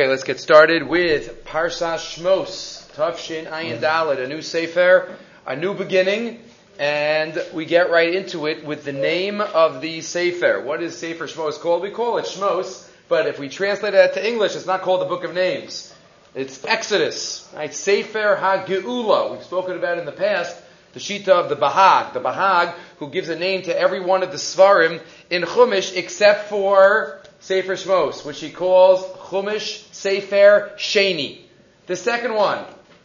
Okay, let's get started with Parsas Shmos, Tafshin Ayin mm. Dalit, a new Sefer, a new beginning, and we get right into it with the name of the Sefer. What is Sefer Shmos called? We call it Shmos, but if we translate that to English, it's not called the Book of Names. It's Exodus, right? Sefer HaGeula. We've spoken about in the past the Shita of the Bahag, the Bahag who gives a name to every one of the Svarim in Chumash except for Sefer Shmos, which he calls Chumash Sefer Sheni. The second one,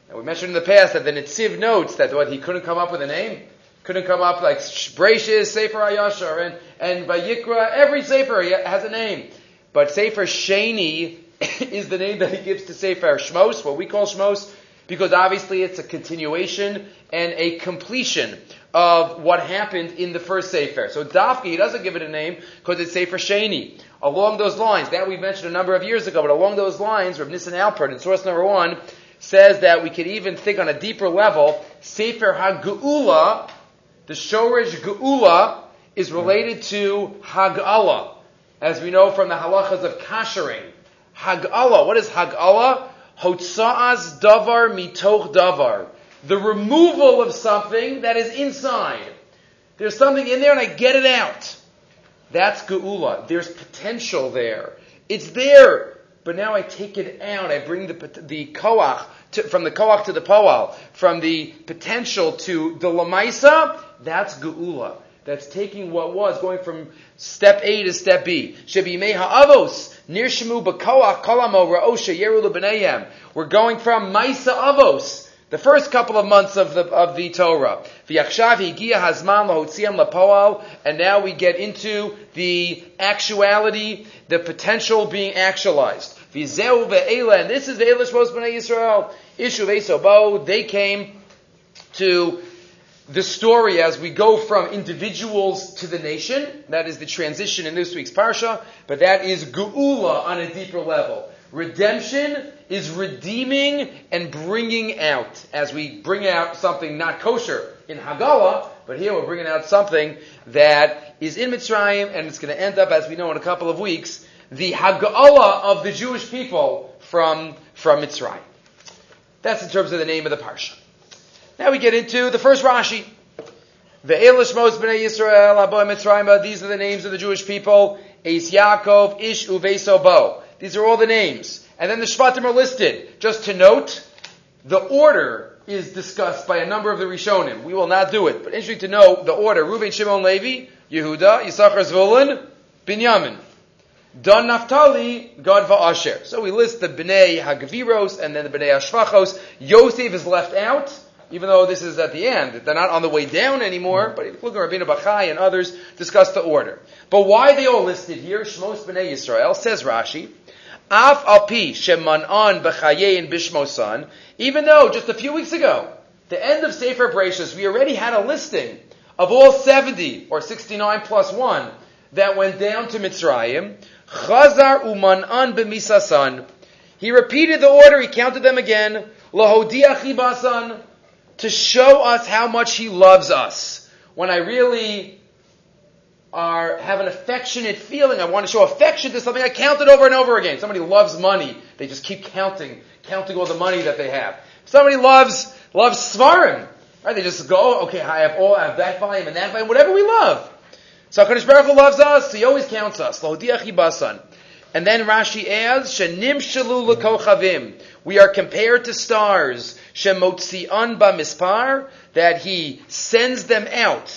and we mentioned in the past that the Nitziv notes that what he couldn't come up with a name, couldn't come up like Brachis, Sefer Ayashar, and, and Vayikra, every Sefer has a name. But Sefer Sheni is the name that he gives to Sefer Shmos, what we call Shmos, because obviously it's a continuation and a completion of what happened in the first Sefer. So Dafki, he doesn't give it a name because it's Sefer Sheni. Along those lines, that we mentioned a number of years ago, but along those lines, Rav Nissen Alpert in source number one says that we could even think on a deeper level, Sefer HaGeula, the Shoresh Geula, is related to Hag'ala, as we know from the halachas of kashering. Hag'ala, what is Hag'ala? Hotza'az davar mitoch davar. The removal of something that is inside. There's something in there and I get it out. That's geula. There's potential there. It's there, but now I take it out. I bring the the koach to, from the koach to the poal, from the potential to the lamaisa. That's geula. That's taking what was going from step A to step B. Shebimei ha'avos nirshemu b'koach kolamo ra'osha yeru We're going from maisa avos the first couple of months of the, of the Torah. And now we get into the actuality, the potential being actualized. And this is the Elish Mos B'nai Yisrael. Ishu Vesobo, they came to the story as we go from individuals to the nation. That is the transition in this week's Parsha. But that is Geula on a deeper level. Redemption is redeeming and bringing out. As we bring out something not kosher in Hagala, but here we're bringing out something that is in Mitzrayim, and it's going to end up, as we know in a couple of weeks, the Hagala of the Jewish people from, from Mitzrayim. That's in terms of the name of the Parsha. Now we get into the first Rashi. Ve'elish Mos B'nai Yisrael, Aboy Mitzrayim, these are the names of the Jewish people. Eis Yaakov, Ish Uveso Bo. These are all the names. And then the Shvatim are listed. Just to note, the order is discussed by a number of the Rishonim. We will not do it. But interesting to know the order. Reuben, Shimon, Levi, Yehuda, Yisachar, Zvulun, Binyamin. Dan Naphtali, Gad Asher. So we list the Bnei Hagviros and then the Bnei Ashvachos. Yosef is left out, even though this is at the end. They're not on the way down anymore, but look at Rabbeinu Bachai and others discuss the order. But why they all listed here? Shmos Bnei Yisrael, says Rashi, Af api shemanan b'chayein bishmosan. Even though just a few weeks ago, the end of Sefer Bereshis, we already had a listing of all 70 or 69 plus one that went down to Mitzrayim. Chazar umanan b'misasan. He repeated the order. He counted them again. Lahodiach to show us how much he loves us. When I really are have an affectionate feeling. I want to show affection to something. I count it over and over again. Somebody loves money. They just keep counting, counting all the money that they have. Somebody loves loves svarim. Right? They just go, okay, I have all, I have that volume and that volume, whatever we love. So Hakadosh Baruch Hu loves us. He always counts us. And then Rashi adds, "Shenim shalu lekochavim." We are compared to stars. Shemotzian ba mispar that He sends them out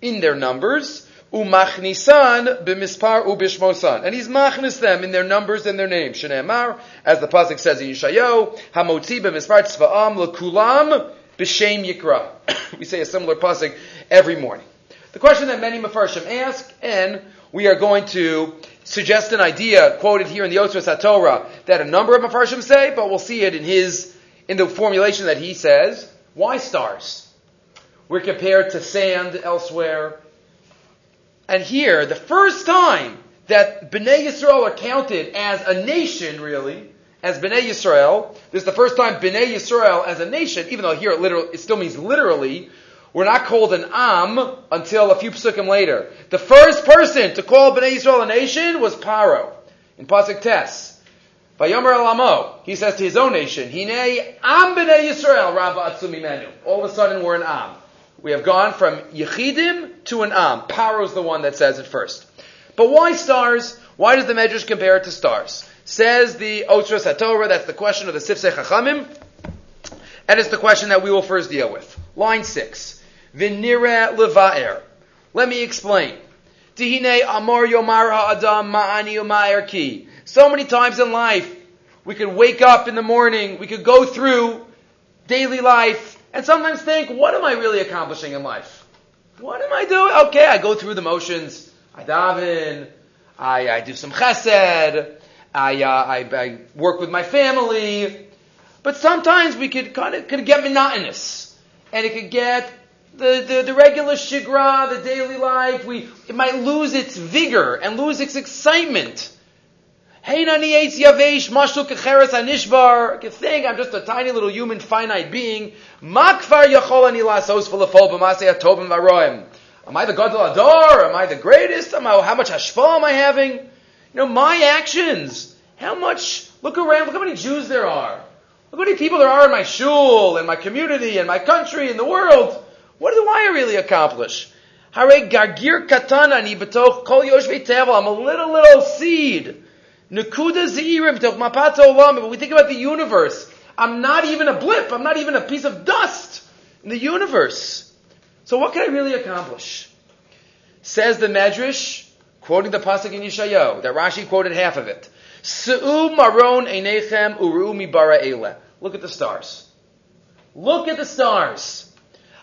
in their numbers. Umachnisan b'mispar ubishmosan. And he's machnis them in their numbers and their names. Shneemar, as the pasuk says in Yishayo, hamotzi b'mispar tzva'am lekulam b'shem yikra. we say a similar pasuk every morning. The question that many mafarshim ask, and we are going to suggest an idea quoted here in the Yosef HaTorah that a number of mafarshim say, but we'll see it in his, in the formulation that he says. Why stars? We're compared to sand elsewhere and here, the first time that Bnei Yisrael are counted as a nation, really, as Bnei Yisrael, this is the first time Bnei Yisrael as a nation, even though here it, literally, it still means literally, we're not called an Am until a few psukim later. The first person to call Bnei Yisrael a nation was Paro in Pasuk Tes. Vayomer Alamo, he says to his own nation, Hine Am b'nei Yisrael, Rabba Atzumi Menu. All of a sudden we're an Am. We have gone from Yechidim to an Am. Paro's the one that says it first. But why stars? Why does the Medrash compare it to stars? Says the Otros HaTorah, that's the question of the Sifsei Chachamim, and it's the question that we will first deal with. Line 6. Vinira leva'er. Let me explain. Tihine amor yomar ha'adam ma'ani ki. So many times in life, we could wake up in the morning, we could go through daily life, and sometimes think, what am I really accomplishing in life? What am I doing? Okay, I go through the motions. I daven. I, I do some chesed. I, uh, I, I work with my family. But sometimes we could kind of could get monotonous, and it could get the, the, the regular shigra, the daily life. We it might lose its vigor and lose its excitement. Hey, yavesh think I'm just a tiny little human, finite being. V'aroim. Am I the God of Ador? Am I the greatest? Am I, how much hashpah am I having? You know, my actions. How much? Look around. Look how many Jews there are. Look how many people there are in my shul, in my community, in my country, in the world. What do I really accomplish? Kol. I'm a little, little seed. Nukuda zirim betoch mapat olam. When we think about the universe. I'm not even a blip. I'm not even a piece of dust in the universe. So what can I really accomplish? Says the Medrash, quoting the pasuk in Yeshayahu, that Rashi quoted half of it. Su'u maron einechem uru mibara ele. Look at the stars. Look at the stars.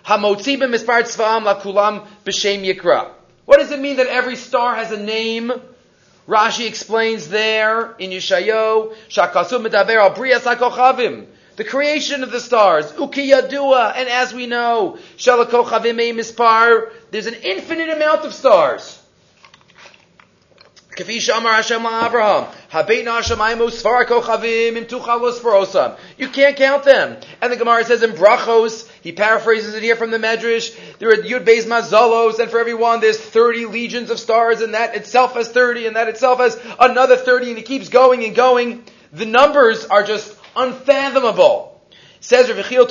Hamotzi b'mispar tzva'am lakulam b'shem yikra. What does it mean that every star has a name? Rashi explains there in Yeshayahu, Shakasu medaber al briyas hakochavim. The creation of the stars, Uki Yadua, and as we know, Shalakochavim mispar, there's an infinite amount of stars. You can't count them. And the Gemara says in Brachos, he paraphrases it here from the Medrash, there are Yud Beis Mazalos, and for everyone there's 30 legions of stars, and that itself has 30, and that itself has another 30, and it keeps going and going. The numbers are just unfathomable. Says Rav Yechiel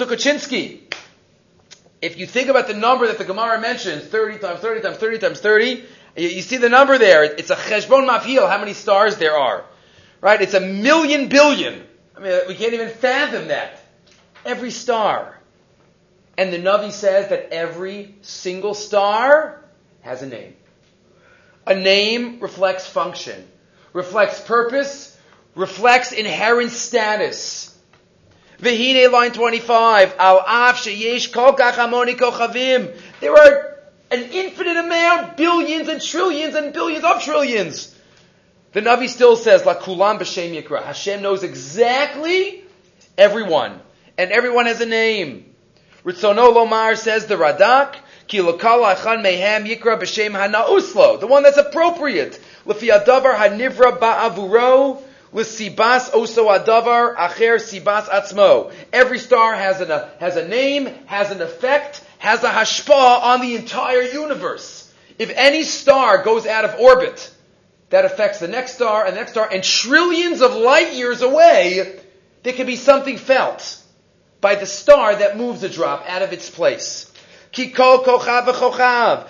if you think about the number that the Gemara mentions, 30 times 30 times 30 times 30, you, see the number there. It's a cheshbon mafil, how many stars there are. Right? It's a million billion. I mean, we can't even fathom that. Every star. And the Navi says that every single star has a name. A name reflects function, reflects purpose, reflects inherent status. Vehine line 25. Al af sheyesh kol kach kochavim. There are an infinite amount, billions and trillions and billions of trillions. The Navi still says, La kulam b'shem yikra. Hashem knows exactly everyone. And everyone has a name. Ritzono Lomar says the Radak, Ki lokal achan mehem yikra b'shem hanauslo. The one that's appropriate. L'fi adavar hanivra ba'avuro. L'sibas oso adavar acher sibas atzmo. Every star has, an, has a name, has an effect, has a hashpa on the entire universe. If any star goes out of orbit, that affects the next star and the next star, and trillions of light years away, there can be something felt by the star that moves a drop out of its place. Kikol kochav v'chochav,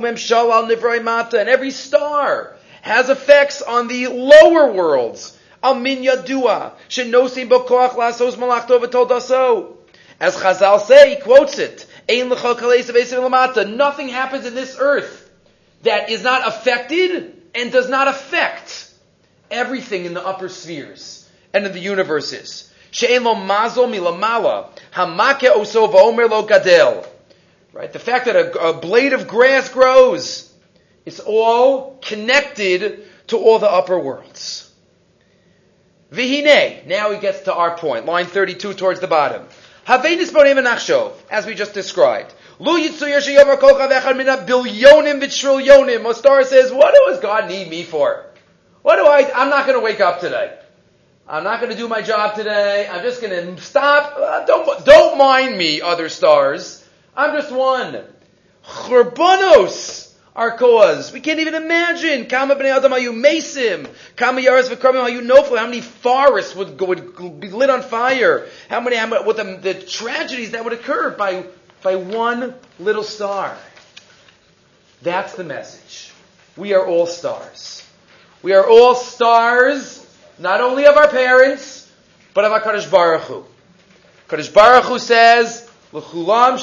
memshal al mata, and every star has effects on the lower worlds. Al yadua, shenosim bokoach lasos malachto v'tol as Chazal say, he quotes it, Nothing happens in this earth that is not affected and does not affect everything in the upper spheres and in the universes. Right? The fact that a, a blade of grass grows, it's all connected to all the upper worlds. Vihine, now he gets to our point, line 32 towards the bottom. Havenis bonim nachshov, as we just described. Lu yitzuyer sheyomer kol chavechad mina bilyonim v'trilyonim. Mostar says, what does God need me for? What do I, I'm not going to wake up today. I'm not going to do my job today. I'm just going to stop. Uh, don't, don't mind me, other stars. I'm just one. Churbanos. Our cause. We can't even imagine. Kama b'nei adam you mesim. Kama yaris v'kramim you nofel. How many forests would, would be lit on fire? How many, how many what the, the tragedies that would occur by, by one little star. That's the message. We are all stars. We are all stars, not only of our parents, but of our Kadosh Baruch Hu. Kadosh Baruch Hu says, L'chulam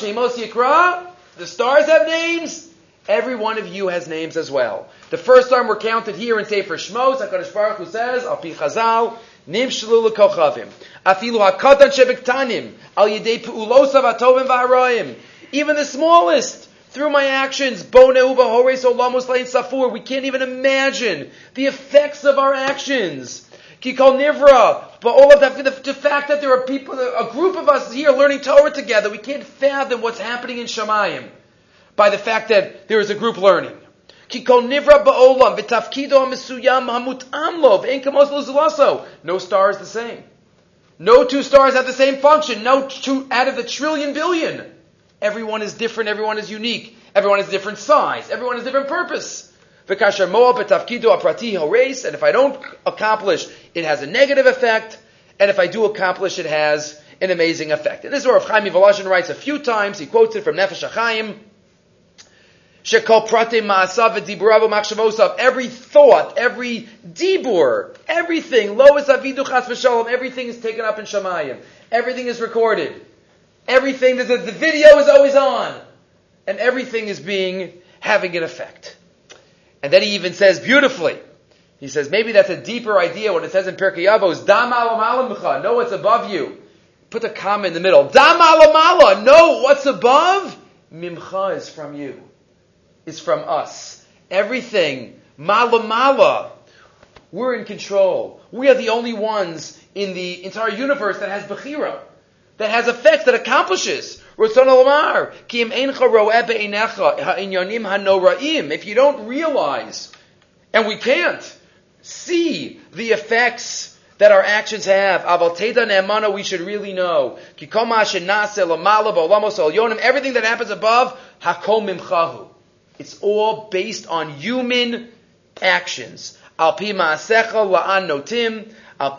the stars have names, Every one of you has names as well. The first time we're counted here in Sefer Shmos, HaKadosh Baruch Hu says, Al Pi Chazal, Nim Shlu L'Kochavim. Afilu HaKatan Shebektanim, Al Yidei Pu'ulosav HaTovim V'Haroim. Even the smallest, through my actions, Boneu V'Hores Olamus Lein Safur, we can't even imagine the effects of our actions. Kikol Nivra, but all of that, the, the fact that there are people, a group of us here learning Torah together, we can't fathom what's happening in Shemayim by the fact that there is a group learning. No star is the same. No two stars have the same function. No two out of the trillion billion. Everyone is different. Everyone is unique. Everyone has different size. Everyone has different purpose. And if I don't accomplish, it has a negative effect. And if I do accomplish, it has an amazing effect. And this is where Chaim Volozhin writes a few times. He quotes it from Nefesh HaChaim. Shekol prate ma'asav machshavosav. Every thought, every dibur, everything, lois avidu chas v'shalom, everything is taken up in Shemayim. Everything is recorded. Everything, the, the video is always on. And everything is being, having an effect. And then he even says beautifully, he says, maybe that's a deeper idea when it says in Pirkei Avos, Dam know what's above you. Put a comma in the middle. Dam know what's above? Mimcha is from you is from us. Everything, mala mala, we're in control. We are the only ones in the entire universe that has bechira, that has effects, that accomplishes. If you don't realize, and we can't, see the effects that our actions have, we should really know. Everything that happens above, hakol mimchahu. It's all based on human actions. Al pi ma'asecha la'an notim, al.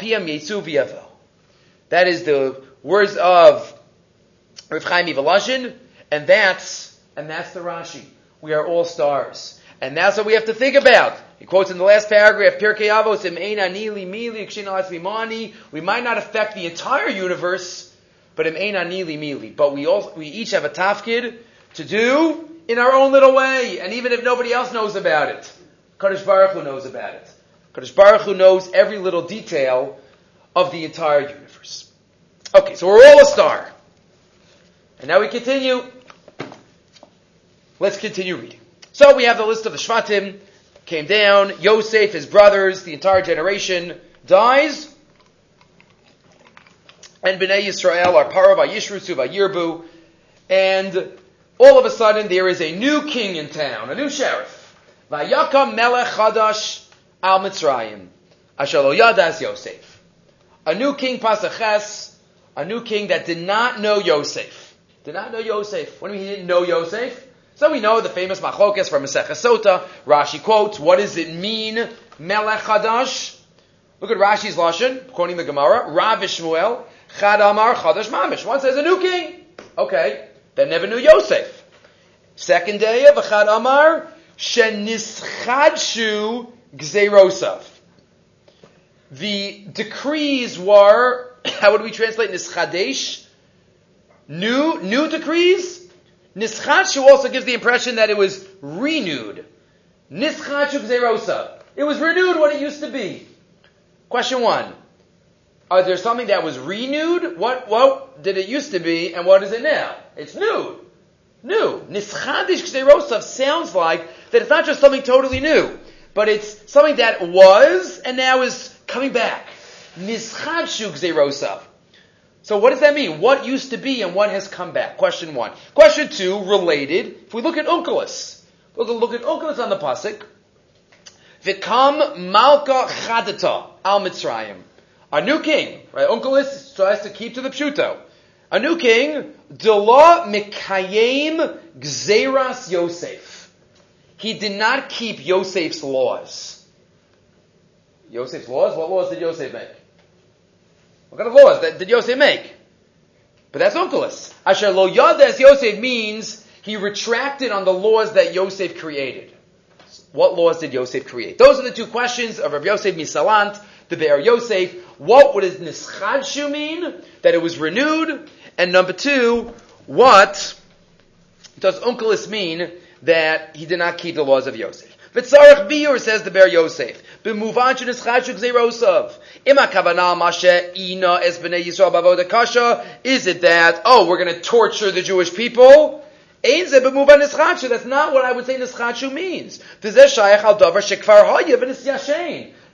That is the words of Rav Chaim and that's, and that's the Rashi. We are all stars. And that's what we have to think about. He quotes in the last paragraph, Pirkei Avos. We might not affect the entire universe, but. But we all, we each have a tafkid to do in our own little way, and even if nobody else knows about it, Kadosh Baruch Hu knows about it. Kadosh Baruch Hu knows every little detail of the entire universe. Okay, so we're all a star. And now we continue. Let's continue reading. So we have the list of the Shvatim, came down, Yosef, his brothers, the entire generation dies, and Bnei Yisrael are Paro, Yishrusu, Yirbu, and all of a sudden there is a new king in town, a new sheriff. Vayakam melech chadash al Mitzrayim. Ashalo yadas Yosef. A new king pasaches, a new king that did not know Yosef. Did not know Yosef. What do you mean he didn't know Yosef? So we know the famous machlokas from Masech Sota. Rashi quotes, what does it mean, melech chadash? Look at Rashi's lashon, quoting the Gemara. Rav Shmuel, chad amar chadash mamish. One says a new king. Okay that never knew Yosef. Second day of Achad Amar, Shenischadshu Gzeirosav. The decrees were, how would we translate Nischadesh? New, new decrees? Nischadshu also gives the impression that it was renewed. Nischadshu Gzeirosav. It was renewed what it used to be. Question one. Are there something that was renewed? What, what did it used to be and what is it now? It's new. New. Nischadish Kserosav sounds like that it's not just something totally new, but it's something that was and now is coming back. Nischadshu Kserosav. So what does that mean? What used to be and what has come back? Question one. Question two, related. If we look at look at, look at Unkelos on the pasuk. Vikam Malka Chadata Al Mitzrayim. A new king, right? Unkelos tries to keep to the pshuto. A new king, Dela Mikayim Gzeras Yosef. he did not keep Yosef's laws. Yosef's laws? What laws did Yosef make? What kind of laws did Yosef make? But that's Onkelos. Asher lo yades Yosef means he retracted on the laws that Yosef created. What laws did Yosef create? Those are the two questions of Rav Yosef Misalant, the Be'er Yosef. What would his Nischadshu mean? That it was renewed. And number two, what does Onkelos mean that he did not keep the laws of Yosef? V'tzarech biur says the Be'er Yosef. B'muvan shenischadshuk zeirosav. Ima kavanah mashe ina es b'nei Yisrael b'avoda. Is it that, oh, we're going to torture the Jewish people? That's not what I would say nischachu means.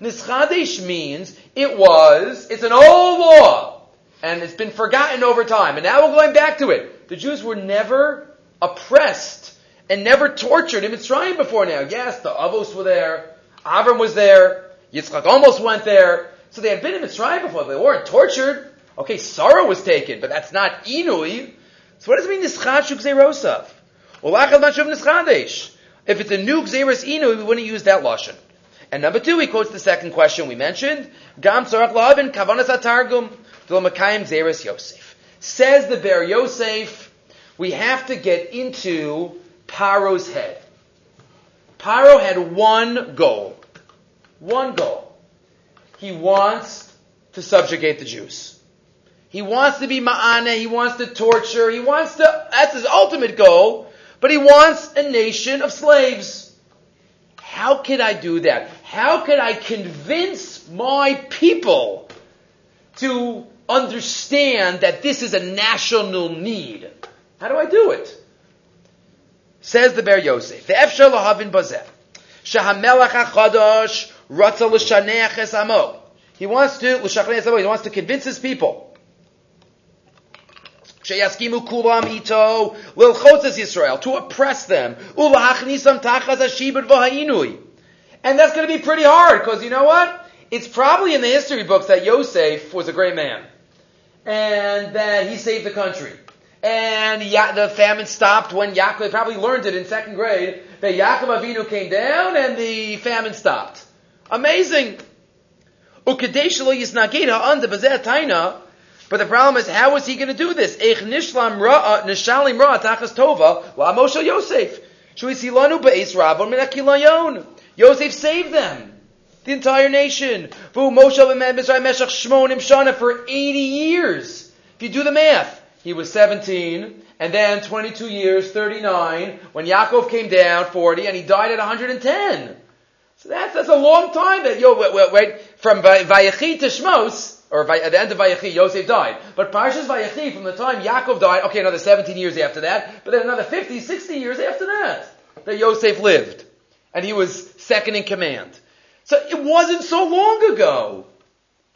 Nischadesh means it was, it's an old law, and it's been forgotten over time, and now we're going back to it. The Jews were never oppressed and never tortured in Mitzrayim before now. Yes, the Avos were there, Avram was there, Yitzchak almost went there, so they had been in Mitzrayim before, they weren't tortured. Okay, sorrow was taken, but that's not Inui. So what does it mean nischad gzeirosav? If it's a new gzeiros inu, we wouldn't use that lashon. And number two, he quotes the second question we mentioned. Gam tzarach kavanas atargum makayim gzeiros Yosef. Says the Be'er Yosef, we have to get into Paro's head. Paro had one goal. One goal. He wants to subjugate the Jews. He wants to be ma'ana, he wants to torture, he wants to, that's his ultimate goal, but he wants a nation of slaves. How can I do that? How can I convince my people to understand that this is a national need? How do I do it? Says the Be'er Yosef, the Efshel Lahavin Bazeh, Shahamelach HaChadosh Ratza L'Shaneach Es He wants to, he wants to convince his people Sheyaskimu kulam ito lilchotzes Yisrael to oppress them ulahachnisam tachas ashibet v'ha'inui. And that's going to be pretty hard because you know what? It's probably in the history books that Yosef was a great man and that he saved the country. And ya- the famine stopped when Yaakov probably learned it in second grade that Yaakov Avinu came down and the famine stopped. Amazing. But the problem is, how is he going to do this? Nishalim Moshe Yosef. Yosef saved them. The entire nation. Shana for 80 years. If you do the math, he was 17, and then 22 years, 39, when Yaakov came down, 40, and he died at 110. So that's, that's a long time that, yo, wait, wait, wait from Vayechi to Shmos, or at the end of Vayechi, Yosef died. But Parshas Vayechi, from the time Yaakov died, okay, another 17 years after that, but then another 50, 60 years after that, that Yosef lived. And he was second in command. So it wasn't so long ago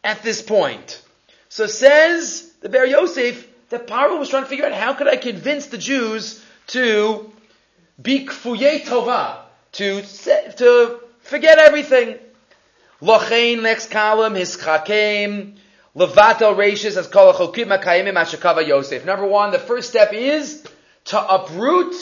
at this point. So says the Be'er Yosef that Paro was trying to figure out how could I convince the Jews to be kfuye tova, to, to forget everything. Lochain, next column, his chakem, Levatel Rashis as Kol Makayimim Ashakava Yosef. Number one, the first step is to uproot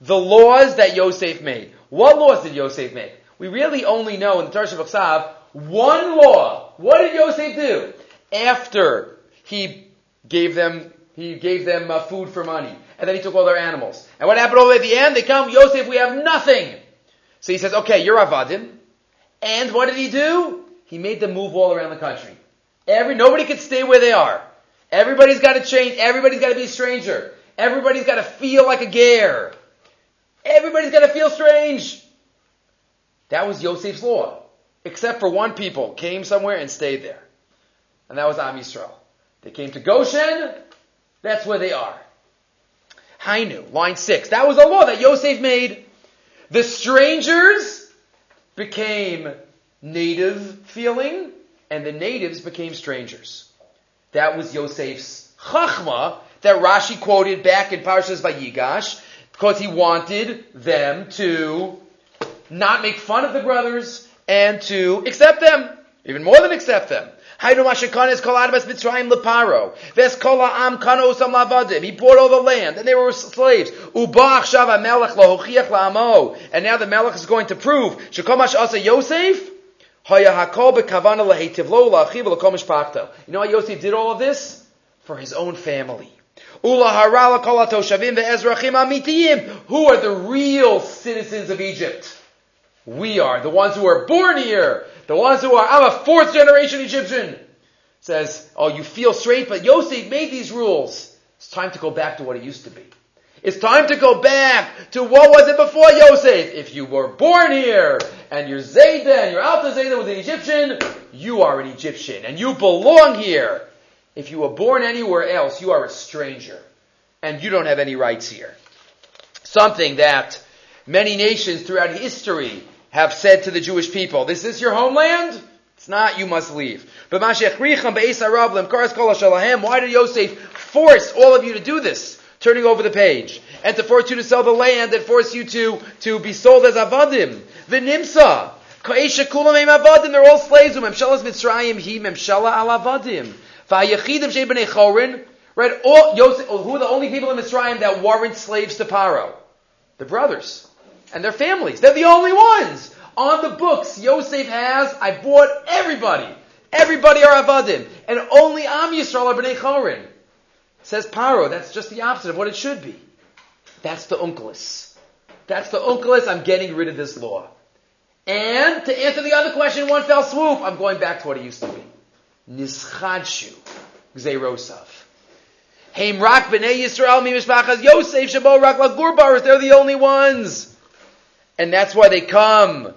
the laws that Yosef made. What laws did Yosef make? We really only know in the Tarsh of one law. What did Yosef do? After he gave them, he gave them uh, food for money, and then he took all their animals. And what happened all at the end? They come, Yosef, we have nothing. So he says, okay, you're Avadim. And what did he do? He made them move all around the country. Every, nobody can stay where they are. Everybody's got to change. Everybody's got to be a stranger. Everybody's got to feel like a gear. Everybody's got to feel strange. That was Yosef's law. Except for one people came somewhere and stayed there. And that was Am Yisrael. They came to Goshen. That's where they are. Hainu, line six. That was a law that Yosef made. The strangers became native feeling and the natives became strangers. That was Yosef's chachma that Rashi quoted back in Parshas Vayigash because he wanted them to not make fun of the brothers and to accept them, even more than accept them. He bought all the land, and they were slaves. And now the melech is going to prove. You know why Yosef did all of this? For his own family. Who are the real citizens of Egypt? We are the ones who are born here. The ones who are, I'm a fourth generation Egyptian. Says, oh, you feel straight, but Yosef made these rules. It's time to go back to what it used to be. It's time to go back to what was it before Yosef. If you were born here and you're Zayda and your Alta Zayda was an Egyptian, you are an Egyptian and you belong here. If you were born anywhere else, you are a stranger and you don't have any rights here. Something that many nations throughout history have said to the Jewish people, this is your homeland? It's not, you must leave. But why did Yosef force all of you to do this? Turning over the page. And to force you to sell the land and force you to, to be sold as avadim. The nimsa. They're all slaves. Memshalas Mitzrayim, he memshala al avadim. Shebnei chorin. Right, all, Yosef, who are the only people in Mitzrayim that weren't slaves to Paro? The brothers and their families. They're the only ones. On the books, Yosef has, I bought everybody. Everybody are Avadim. And only Am Yisrael are B'nai Chorin. Says Paro, that's just the opposite of what it should be. That's the Unkelis. That's the Unkelis, I'm getting rid of this law. And to answer the other question one fell swoop, I'm going back to what it used to be. Nischadshu, Gzeirosav. Haim Rak B'nai Yisrael Mi Mishpachas Yosef Shabo Rak Lagurbaris, they're the only ones. And that's why they come.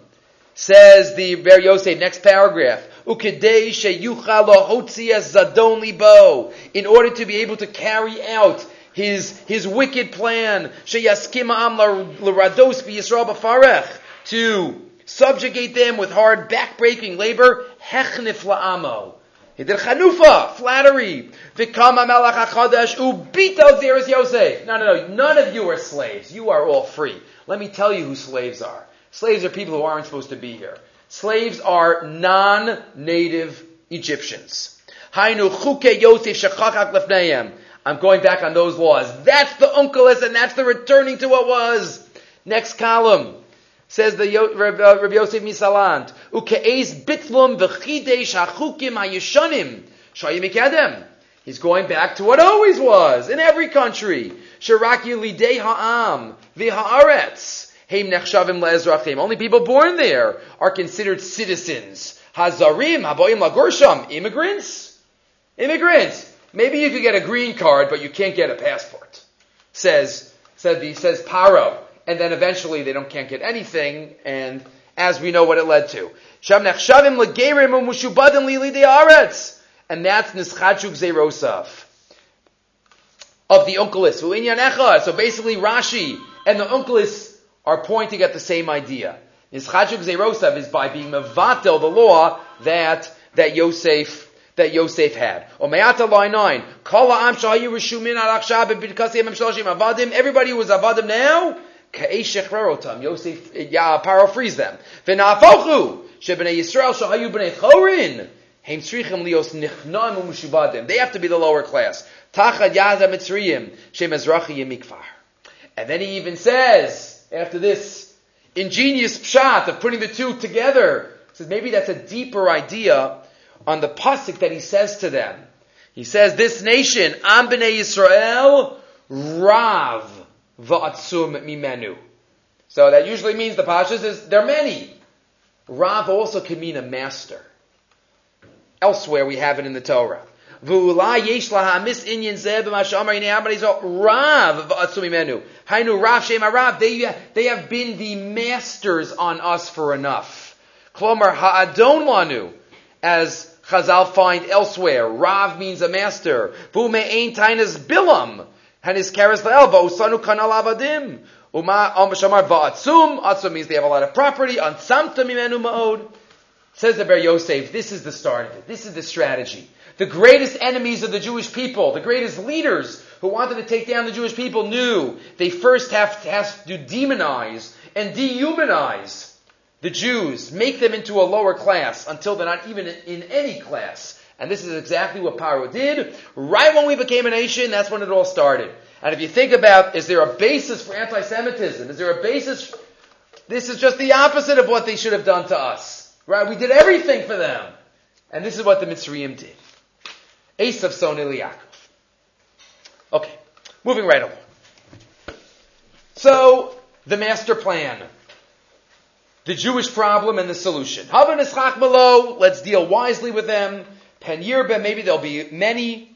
Says the Be'er Yosef, next paragraph. Ukidei sheyuchal hotzias zadon libo. In order to be able to carry out his, his wicked plan, to subjugate them with hard backbreaking labor, hechnif la'amo. He chanufa, flattery. Vikama melach achadash ubito there is Yosef. No, no, no. None of you are slaves. You are all free. Let me tell you who slaves are. Slaves are people who aren't supposed to be here. Slaves are non-native Egyptians. Hainu chuke Yosef shechachak lefneim. I'm going back on those laws. That's the unkelis and that's the returning to what was. Next column. Says the Rabbi uh, Yosef Misalant. Uke'ez bitlum v'chidesh hachukim hayishanim. Shayim ikadem. He's going back to what always was in every country. Shiraki lidei ha'am v'ha'aretz. Heim nechshavim le'ezrachim. Only people born there are considered citizens. Hazarim, haboim lagorsham. Immigrants? Immigrants. Maybe you could get a green card, but you can't get a passport. Says, said the, says Paro. And then eventually they don't, can't get anything, and as we know what it led to. And that's Nischachuk Zerosav of the Unkelis. So basically Rashi and the Unkelis are pointing at the same idea. Nischachuk Zerosav is by being Mavatel, the law that, that Yosef that Yosef had. Line 9. Kala am shayu rishumin al akshab b'kasiyam avadim. Everybody who was avadim now. Yosef, yeah, paraphrase them. V'nafochu, shebnei Yisrael shahayu b'nei chorin. They have to be the lower class. And then he even says, after this ingenious pshat of putting the two together, says maybe that's a deeper idea on the pasuk that he says to them. He says, this nation, Am b'nei Yisrael, Rav va'atzum mimenu. So that usually means the pashas is, there are many. Rav also can mean a master. Elsewhere we have it in the Torah. Rav Rav They, they have been the masters on us for enough. Klomer ha'adon lanu. As Chazal find elsewhere. Rav means a master. Vu me'ein tainas bilam. And his karas la'el. Va'usanu kanal avadim. Uma um, shamar va'atzum. Atzum means they have a lot of property. Ansamta mimenu ma'od. Says the Be'er Yosef, this is the start of it. This is the strategy. The greatest enemies of the Jewish people, the greatest leaders who wanted to take down the Jewish people knew they first have to, have to demonize and dehumanize the Jews, make them into a lower class until they're not even in any class And this is exactly what Paro did. Right when we became a nation, that's when it all started. And if you think about, is there a basis for anti-Semitism? Is there a basis? This is just the opposite of what they should have done to us. Right? We did everything for them. And this is what the Mitzrayim did. Ace of son Yaakov. Okay. Moving right along. So, the master plan. The Jewish problem and the solution. Let's deal wisely with them. Pen Yirbe, maybe there'll be many.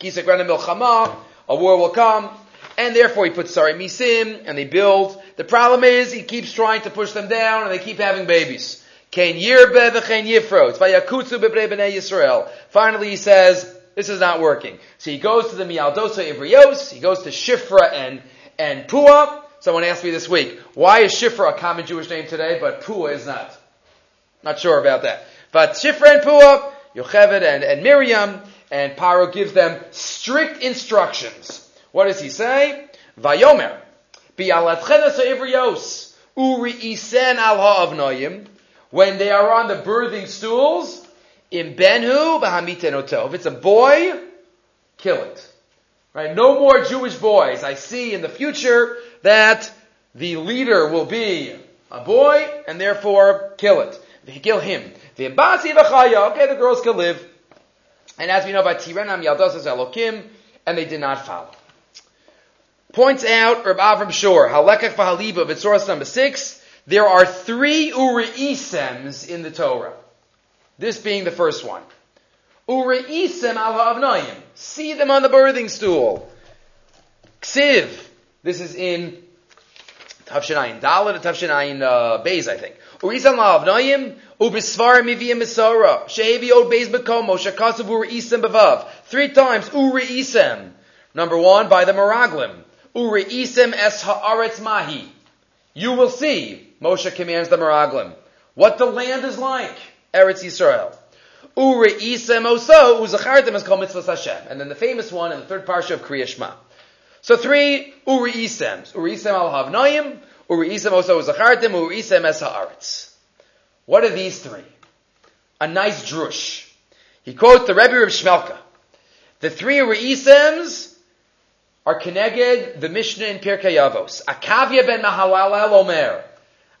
Milchama, a war will come, and therefore he puts Sari Misim, and they build. The problem is, he keeps trying to push them down, and they keep having babies. Kain Yirbe v'chein Yifrot, v'yakutsu b'brei b'nei Yisrael. Finally he says, this is not working. So he goes to the Mialdosa Ivrios, he goes to Shifra and, and Pua. Someone asked me this week, why is Shifra a common Jewish name today, but Pua is not? Not sure about that. But Shifra and Pua, Yocheved and, and Miriam, and Paro gives them strict instructions. What does he say? Vayomer, uri isen al when they are on the birthing stools, in benhu If it's a boy, kill it. Right? No more Jewish boys. I see in the future that the leader will be a boy, and therefore kill it. Kill him. The v'chaya, okay, the girls can live. And as we know by Tirenam Yaldosas Elokim, and they did not follow. Points out Reb Avram Shor, Halekach v'haliba source number six, there are three Uri'isems in the Torah. This being the first one. Uri'isem al ha'avnayim. See them on the birthing stool. Ksiv. This is in Tavshinayin Dalit and Tavshinayin uh, Beis, I think. Urisam la'avnayim, ubisvar miviyim misora, shehevi od beis bekomo, shakasav uri bevav. Three times, uri isem. Number one, by the Meraglim. Uri isem es ha'aretz mahi. You will see, Moshe commands the Meraglim, what the land is like, Eretz Yisrael. Uri isem oso, uzachartem is called mitzvah Hashem. And then the famous one in the third parsha of Kriyashma. So three Uri isems. Uri isem al havnoyim, Uri'isem also zachartim, Uri'isem es haaretz. What are these three? A nice drush. He quotes the Rebbe of Shmelka. The three Uri'isems are connected the Mishnah in Pirkei Avos. Akavya ben Mahalal Omer.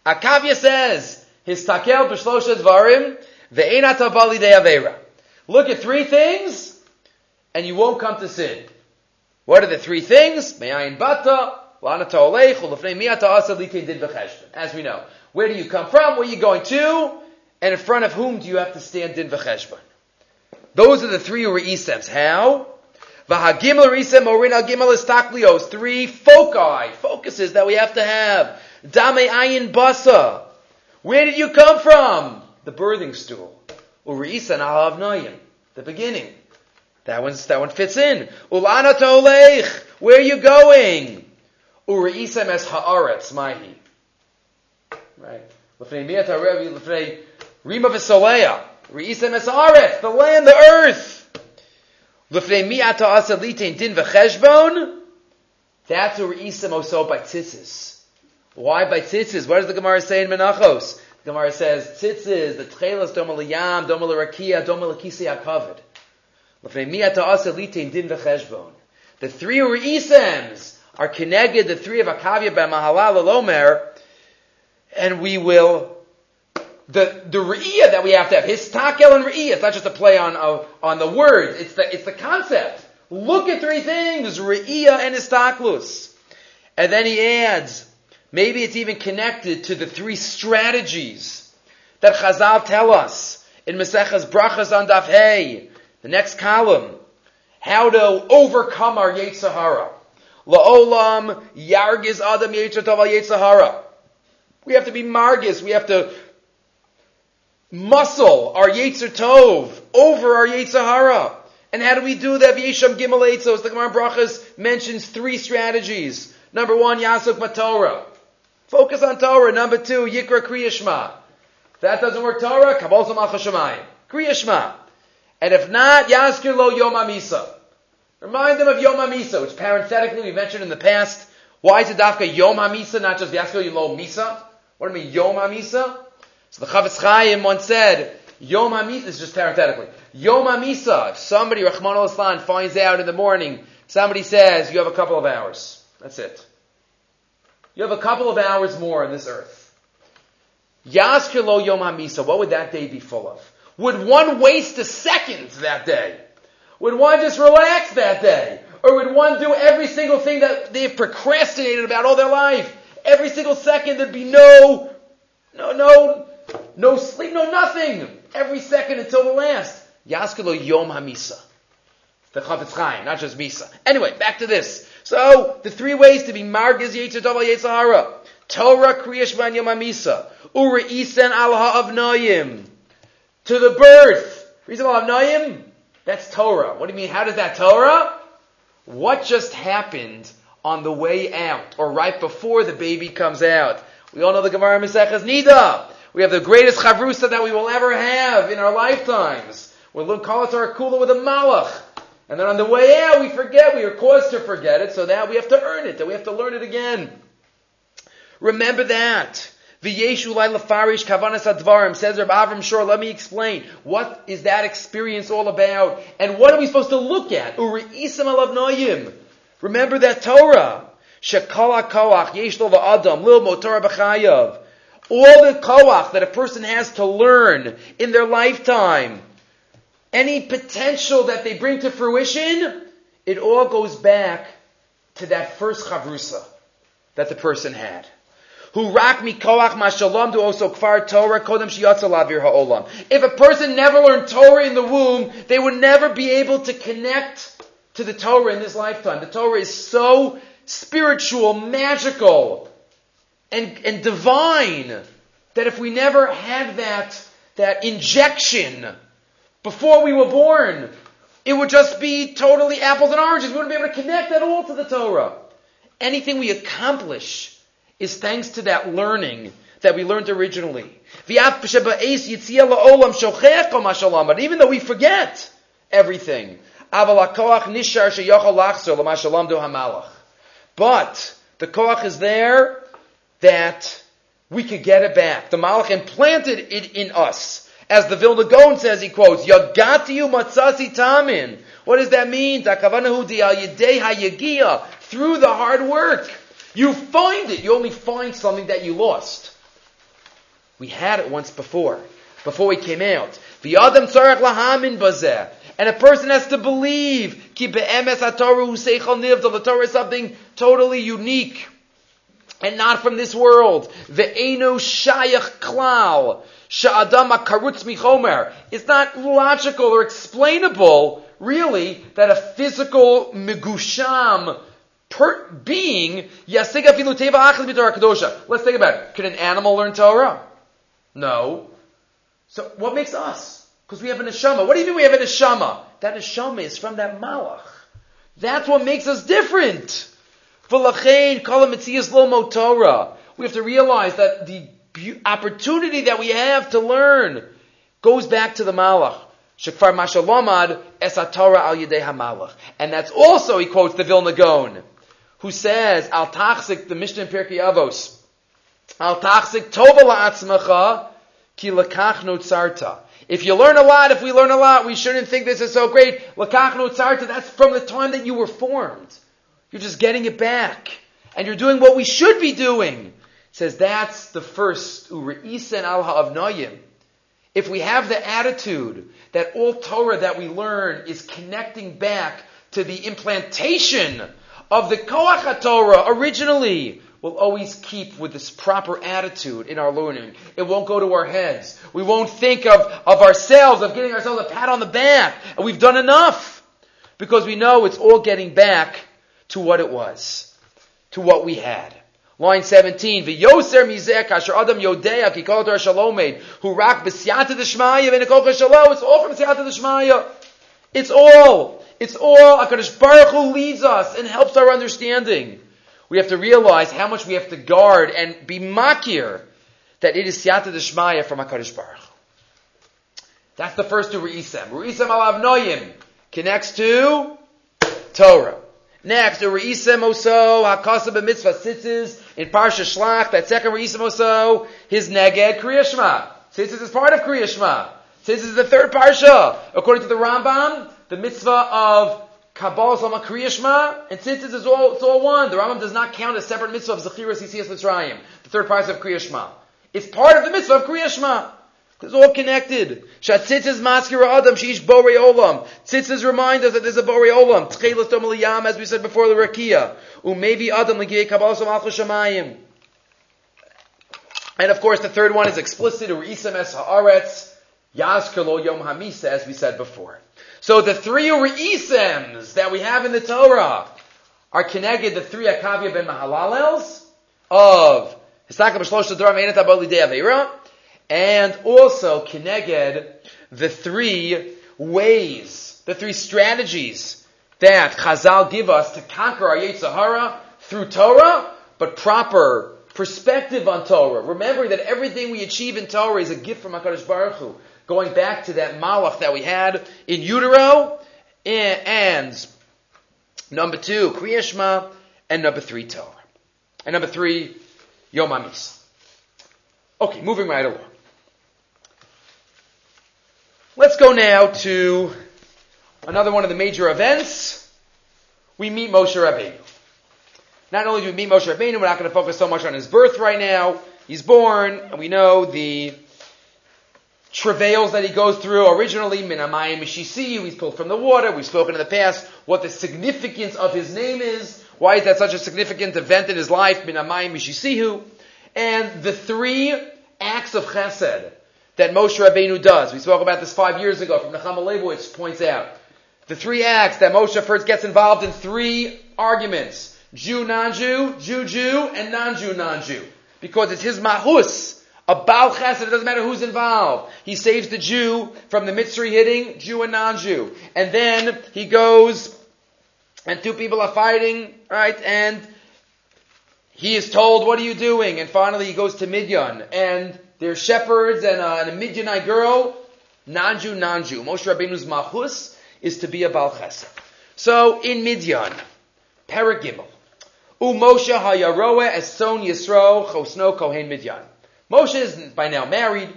Akavya says, his takel b'shlosha dvarim, ve'enat avali de avera. Look at three things, and you won't come to sin. What are the three things? As we know. Where do you come from? Where are you going to? And in front of whom do you have to stand din v'cheshbon? Those are the three re'isems. How? V'hagimel re'isem orin al-gimel istaklios. Three foci, focuses that we have to have. Dame ayin basa. Where did you come from? The birthing stool. Uri'isan al The beginning. That one's, that one fits in. Ulana. Where are you going? Uri'isem es haaretz mahi. Right. L'fnei miyat harevi, l'fnei rima v'soleya. Uri'isem es haaretz, the land, the earth. L'fnei miyat ha'asa litein din v'cheshbon. That's Uri'isem oso by tzitzis. Why by tzitzis? What does the Gemara say in Menachos? The Gemara says, tzitzis, the tchelas, doma liyam, doma l'rakia, doma l'kisi ha'kavod. The three Uri'isems, are connected, the three of Akavia by Mahalal Alomer, and we will, the, the Re'iyah that we have to have, his takel and Re'iyah, it's not just a play on, on the words, it's the, it's the concept. Look at three things, Re'iyah and Istaklus. And then he adds, maybe it's even connected to the three strategies that Chazal tell us in Maseches Brachas on Daf Hey, the next column, how to overcome our Yetzirah. La'olam yargiz adam yitzhara. We have to be margis. We have to muscle our yetzer tov over our yetzahara. And how do we do that? V'yesham gimel etzos. The Gemara Brachas mentions three strategies. Number one, yasuk matorah. Focus on Torah. Number two, yikra kriyashma. If that doesn't work Torah, kabol samach Kriyashma. And if not, yaskir lo yom amisa. Remind them of Yom HaMisa, which parenthetically we mentioned in the past. Why is it dafka Yom HaMisa, not just Yaskil Yom Misa? What do I mean Yom HaMisa? So the Chafetz Chaim once said, Yom HaMisa, is just parenthetically. Yom HaMisa, if somebody, Rachmana litzlan, finds out in the morning, somebody says, you have a couple of hours. That's it. You have a couple of hours more on this earth. Yazkir Yom HaMisa, what would that day be full of? Would one waste a second that day? Would one just relax that day? Or would one do every single thing that they've procrastinated about all their life? Every single second there'd be no, no, no, no sleep, no nothing. Every second until the last. Yaskalo Yom HaMisa. The Chafetz Chaim, not just Misa. Anyway, back to this. So, the three ways to be Margiz Yitzhar Tova Yitzhara. Torah Kriyash Van Yom HaMisa. Ura Isen Al Ha'avnoyim. To the birth. Reason Al Ha'avnoyim? That's Torah. What do you mean? How does that Torah? What just happened on the way out, or right before the baby comes out? We all know the Gemara Maseches Nida. We have the greatest chavrusa that we will ever have in our lifetimes. We learn our Kula with a malach. And then on the way out, we forget, we are caused to forget it, so that we have to earn it, that we have to learn it again. Remember that. V'yeshu lai lefarish kavanas advarim, says Reb Avram Shor, let me explain. What is that experience all about? And what are we supposed to look at? Uri'isam alav. Remember that Torah. Shekala koach, yesh lo v'adam, lil motorah b'chayav. All the koach that a person has to learn in their lifetime, any potential that they bring to fruition, it all goes back to that first chavrusa that the person had who rak mikoach mashalom do also kfar Torah kodem shiyatzalavir ha'olam. If a person never learned Torah in the womb, they would never be able to connect to the Torah in this lifetime. The Torah is so spiritual, magical, and, and divine that if we never had that, that injection before we were born, it would just be totally apples and oranges. We wouldn't be able to connect at all to the Torah. Anything we accomplish is thanks to that learning that we learned originally. Even though we forget everything, but the koach is there that we could get it back. The malach implanted it in us. As the Vilna Gaon says, he quotes, Yagatiyu matzasi tamin. What does that mean? Through the hard work. You find it. You only find something that you lost. We had it once before, before we came out. The Adam tzarech lahamin bazeh. And a person has to believe, ki the Torah is something totally unique. And not from this world. Ve'eno shayach klal. Sha'adam karutz michomer. It's not logical or explainable, really, that a physical migusham per being. Let's think about it. Can an animal learn Torah? No. So what makes us? Because we have an neshama. What do you mean we have an neshama? That neshama is from that malach. That's what makes us different. Torah. We have to realize that the opportunity that we have to learn goes back to the malach. Shekfar mashalomad esatara al yedei hamalach. And that's also, he quotes the Vilna Gaon who says, Al tachzik, the Mishnah in Pirkei Avos, Al tachzik tova la'atzmacha, ki lakach no tzarta. If you learn a lot, if we learn a lot, we shouldn't think this is so great. Lakach no tzarta, that's from the time that you were formed. You're just getting it back. And you're doing what we should be doing. It says that's the first Ureisen al ha'avnoyim. If we have the attitude that all Torah that we learn is connecting back to the implantation of the Koach Torah originally will always keep with this proper attitude in our learning. It won't go to our heads. We won't think of, of ourselves, of getting ourselves a pat on the back. And we've done enough. Because we know it's all getting back to what it was. To what we had. Line 17, V'yoser mizeh kasher adam yodea ki kol shalomed, hu rak b'siyata d'shmaya v'nekol shalom. It's all from siyata d'shmaya. It's all. It's all HaKadosh Baruch Hu leads us and helps our understanding. We have to realize how much we have to guard and be makir that it is Siyata Deshmaya from HaKadosh Baruch That's the first two Re'isem. Re'isem alav noyim connects to Torah. Next, the Re'isem Oso, HaKasa B'mitzvah tzitzis in Parsha Shlach, that second Re'isem Oso, his Neged Kriyashma. Tzitzis is part of Kriyashma. This is the third parsha, according to the Rambam, the mitzvah of Kabbalah Salma Kriyashma, and since is all, it's all one, the Rambam does not count a separate mitzvah of Zechiras Yisias Mitzrayim, the third parsha of Kriyashma. It's part of the mitzvah of Kriyashma. It's all connected. Shatzitzis maskira adam sheish borei olam. Tzitzis remind us that there's a borei olam. Tchelas domaliyam, as we said before, the rakia. Umevi adam legiyei kabbalah malchus shamayim. And of course, the third one is explicit. U'isam es haaretz yazkalo yom hamisa, as we said before. So the three u'isems that we have in the Torah are connected. The three akavia ben mahalalels of Hisaka b'shlosh meinet aboli de and also connected the three ways, the three strategies that Chazal give us to conquer our Yetzer Hara through Torah, but proper perspective on Torah. Remembering that everything we achieve in Torah is a gift from HaKadosh Baruch Hu. Going back to that malach that we had in utero, and number two, Kriyashma, and number three, Torah. And number three, Yom HaMisa. Okay, moving right along. Let's go now to another one of the major events. We meet Moshe Rabbeinu. Not only do we meet Moshe Rabbeinu, we're not going to focus so much on his birth right now. He's born, and we know the travails that he goes through. Originally, Minamayim Mishisiyu, he's pulled from the water. We've spoken in the past what the significance of his name is. Why is that such a significant event in his life? Minamayim Mishisiyu. And the three acts of chesed that Moshe Rabbeinu does. We spoke about this five years ago from Nechama Leibowitz points out. The three acts that Moshe first gets involved in three arguments. Jew, non-Jew, Jew, Jew, and non-Jew, non-Jew. Because it's his mahus. A Baal Chesed, it doesn't matter who's involved. He saves the Jew from the Mitzri hitting, Jew and non-Jew. And then he goes, and two people are fighting, right, and he is told, what are you doing? And finally he goes to Midian, and there's shepherds and a, and a Midianite girl, non-Jew, non-Jew. Moshe Rabbeinu's mahus is to be a Baal Chesed. So in Midian, Paragimel, U Moshe hayaroa eson Yisro chosno kohen Midian. Moshe is by now married,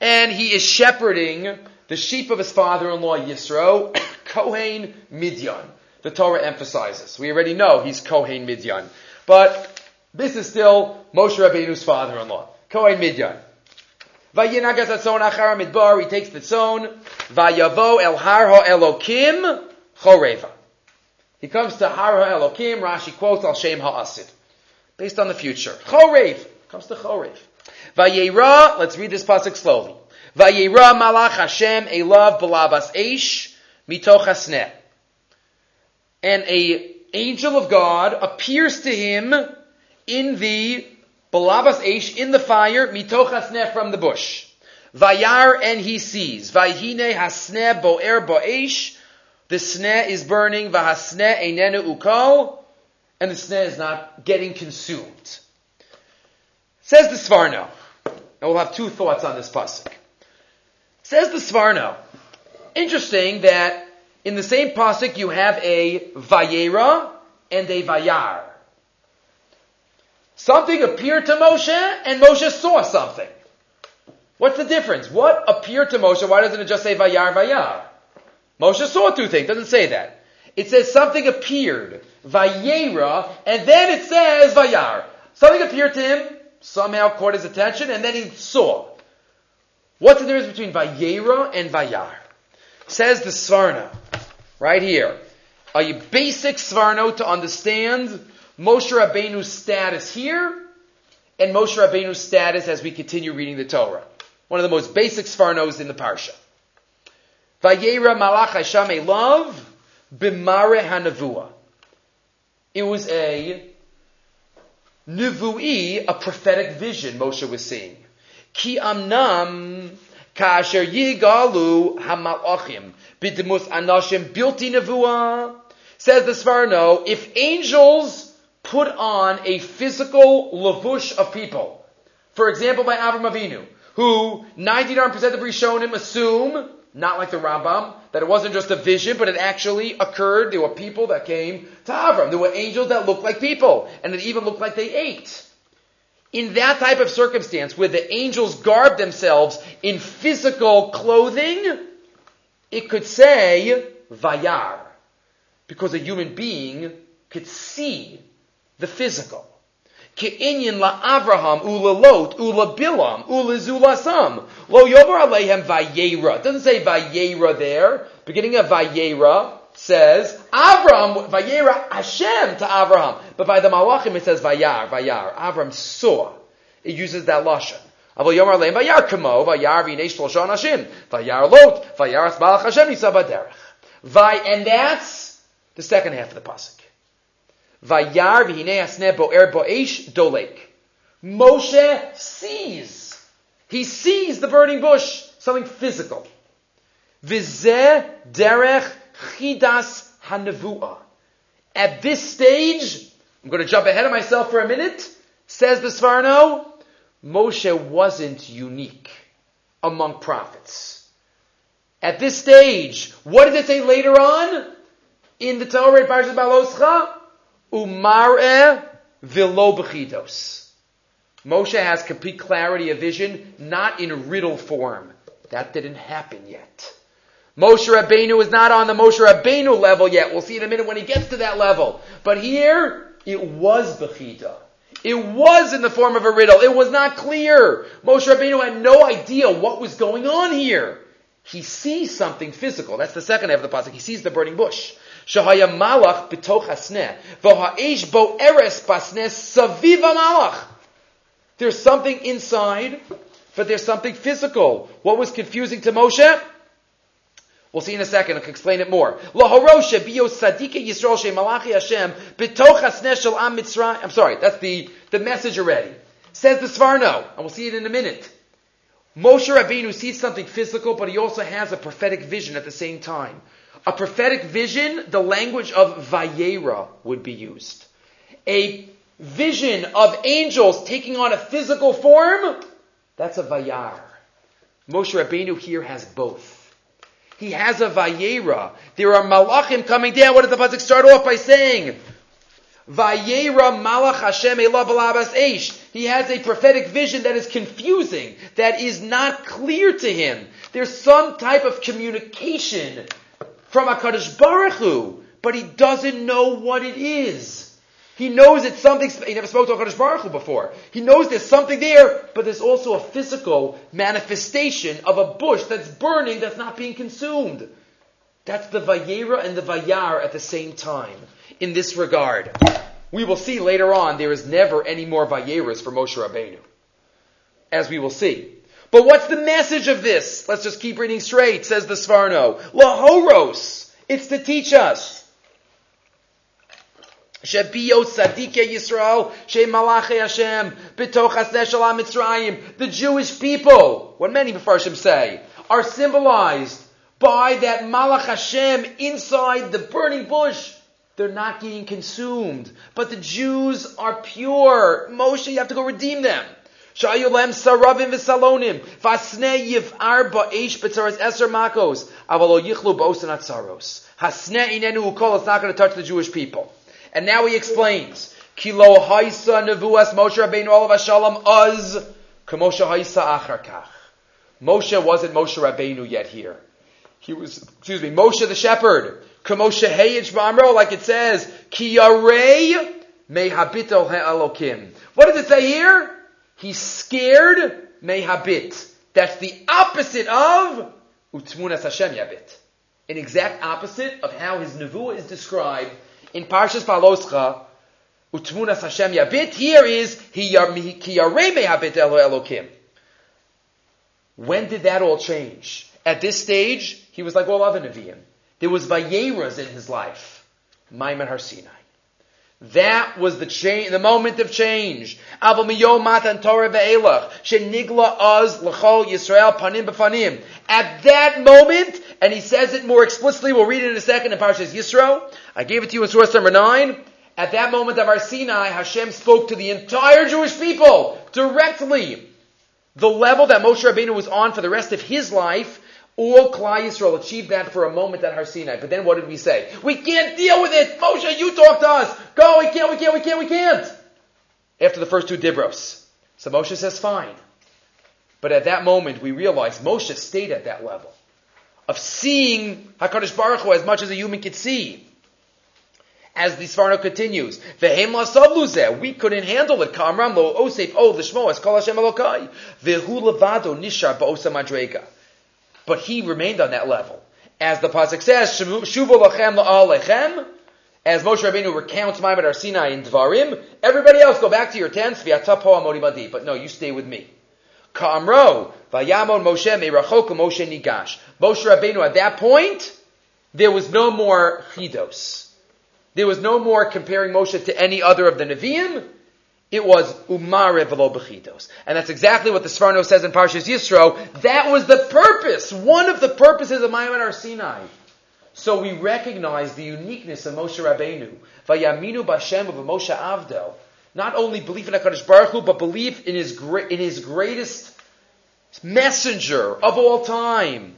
and he is shepherding the sheep of his father-in-law Yisro, Kohen Midian. The Torah emphasizes. We already know he's Kohen Midian. But this is still Moshe Rabbeinu's father-in-law. Kohen Midian. He takes the tzon, vayavo el har ha'elokim choreva. He comes to har ha'elokim, Rashi quotes al shem ha'asid. Based on the future. Chorev. Comes to Chorev. Vayera, let's read this pasuk slowly. Vayera malach Hashem elav balabas eish mitoch hasneh. And a angel of God appears to him in the Balabas Eish in the fire, mitoch hasneh from the bush. Vayar and he sees. Vayhine hasneh boer bo'esh. The sneh is burning. Vahasneh einenu ukol. And the sneh is not getting consumed. Says the Sforno. And we'll have two thoughts on this pasuk. Says the Sforno. Interesting that in the same pasuk you have a vayera and a vayar. Something appeared to Moshe, and Moshe saw something. What's the difference? What appeared to Moshe? Why doesn't it just say Vayar Vayar? Moshe saw two things. It doesn't say that. It says something appeared, Vayera, and then it says Vayar. Something appeared to him, somehow caught his attention, and then he saw. What's the difference between Vayera and Vayar? Says the Sforno, right here. A basic Sforno to understand Moshe Rabbeinu's status here and Moshe Rabbeinu's status as we continue reading the Torah. One of the most basic Sfornos in the parsha. Vayera malach Hashem love b'mare hanavua. It was a nivui, a prophetic vision Moshe was seeing. Ki amnam kasher yigalu hamalachim b'demus anashim bilti navua. Says the Sforno, if angels put on a physical lavush of people. For example, by Avram Avinu, who 99% of Rishonim assume, not like the Rambam, that it wasn't just a vision, but it actually occurred. There were people that came to Avram. There were angels that looked like people, and it even looked like they ate. in that type of circumstance where the angels garb themselves in physical clothing, it could say vayar, because a human being could see the physical. Ke'inyin la Avraham ula Lot ula Bilam ula Zulasam lo yover aleihem vayera. It doesn't say vayera there. Beginning of vayera says Avram vayera Hashem to Avraham, but by the Malachim it says vayar vayar. Avram saw. It uses that lashon. Avol yomer aleim vayar kamo vayar v'nei shlosha nashim vayar Lot vayar asbalach Hashem nisabaderech. Vay and that's the second half of the pasuk. Vayar v'hinei asne bo'er bo'esh dolek. Moshe sees. He sees the burning bush, something physical. Vizeh derech chidas hanevua. At this stage, I'm going to jump ahead of myself for a minute, says the Sforno, Moshe wasn't unique among prophets. At this stage, what does it say later on? In the Torah, Parashat Beha'aloscha, Umare vilo. Moshe has complete clarity of vision, not in riddle form. That didn't happen yet. Moshe Rabbeinu is not on the Moshe Rabbeinu level yet. We'll see in a minute when he gets to that level. But here, it was Bechita. It was in the form of a riddle. It was not clear. Moshe Rabbeinu had no idea what was going on here. He sees something physical. That's the second half of the pasuk. He sees the burning bush. Shahaya malach. V'ha'esh bo eres basneh malach. There's something inside, but there's something physical. What was confusing to Moshe? We'll see in a second. I can explain it more. Laharosha biyo sadike Yisrael she malachi Hashem b'toch shel am Mitzrayim. I'm sorry, that's the, the message already. Says the Sforno, and we'll see it in a minute. Moshe Rabbeinu sees something physical, but he also has a prophetic vision at the same time. A prophetic vision, the language of Vayera would be used. A vision of angels taking on a physical form, that's a Vayar. Moshe Rabbeinu here has both. He has a Vayera. There are Malachim coming down. What does the Pasuk start off by saying? Vayera Malach Hashem Elav Alabas Eish. He has a prophetic vision that is confusing, that is not clear to him. There's some type of communication from HaKadosh Baruch Hu, but he doesn't know what it is. He knows it's something, he never spoke to HaKadosh Baruch Hu before. He knows there's something there, but there's also a physical manifestation of a bush that's burning that's not being consumed. That's the Vayera and the Vayar at the same time in this regard. We will see later on there is never any more Vayeras for Moshe Rabbeinu. As we will see. But what's the message of this? Let's just keep reading straight, says the Sforno. Lahoros. It's to teach us. Shebiyo Sadike Yisrael, She Malache Hashem, Mitzrayim. The Jewish people, what many Mepharshim say, are symbolized by that Malach Hashem inside the burning bush. They're not getting consumed. But the Jews are pure. Moshe, you have to go redeem them. Shayulem saravim v'salonim. Vasne yiv'ar ba'esh b'tzaras eser makos. Avalo yichlu b'osan atzaros. Hasne inenu ukol. It's not going to touch the Jewish people. And now he explains. Kilo haisa nevuas Moshe Rabbeinu olav shalom az k'moshe haisa acharkach. Moshe wasn't Moshe Rabbeinu yet here. He was, excuse me, Moshe the shepherd. K'moshe heyich b'amro, like it says, ki yarei ha'elokim. What does it say here? He's scared mehabit. That's the opposite of utmunas Hashem yabit. An exact opposite of how his nevuah is described in Parshas Beha'aloscha. Utmunas Hashem yabit. Here is ki yarei mehabit elo elokim. When did that all change? At this stage, he was like all other Nevi'im. There was Vayeras in his life. Ma'amad Har Sinai. That was the change, the moment of change. At that moment, and he says it more explicitly, we'll read it in a second in Parshas Yisro. I gave it to you in source number nine. At that moment of our Sinai, Hashem spoke to the entire Jewish people directly. The level that Moshe Rabbeinu was on for the rest of his life, all Klal Yisrael achieved that for a moment at Har Sinai. But then what did we say? We can't deal with it. Moshe, you talk to us. Go. We can't. We can't. We can't. We can't. After the first two dibros, So Moshe says, fine. But at that moment, we realize Moshe stayed at that level of seeing HaKadosh Baruch Hu as much as a human could see. As the Sforno continues, Vehem we couldn't handle it. Kamram lo osef o l'shmo es kol Hashem Elokai. Vehu levado nishar ba'osa madrega. But he remained on that level. As the Pasuk says, Shuvo lachem la'alechem, as Moshe Rabbeinu recounts Har Sinai in Dvarim, everybody else go back to your tents, but no, you stay with me. Ka'amro, vayamon Moshe me'rachok Moshe nigash. Moshe Rabbeinu at that point, there was no more chidos. There was no more comparing Moshe to any other of the Nevi'im. It was umare velo bechidos. And that's exactly what the Sforno says in Parshas Yisro. That was the purpose, one of the purposes of Ma'amad Har Sinai. So we recognize the uniqueness of Moshe Rabbeinu. Vayaminu b'Hashem of Moshe Avdo. Not only believe in HaKadosh Baruch Hu, but believe in his, in his greatest messenger of all time.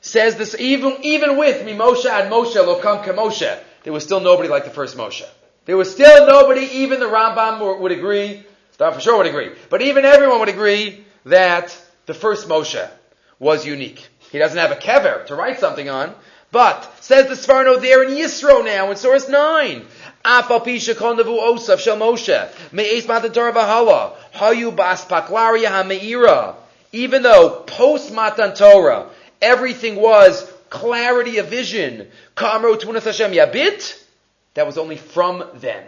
Says this, even, even with me, Moshe and Moshe, lo Lokam Moshe, there was still nobody like the first Moshe. There was still nobody, even the Rambam would agree, for sure would agree, but even everyone would agree that the first Moshe was unique. He doesn't have a kever to write something on. But, says the Sforno there in Yisro now, in source 9, Afal Pisha Kol Nevu Osaf Shel Moshe, Me'ez Matan Torah V'Hala, Hayu Bas Paklaria even though post Matan Torah, everything was clarity of vision, Kamro Tunas Hashem Yabit, that was only from them.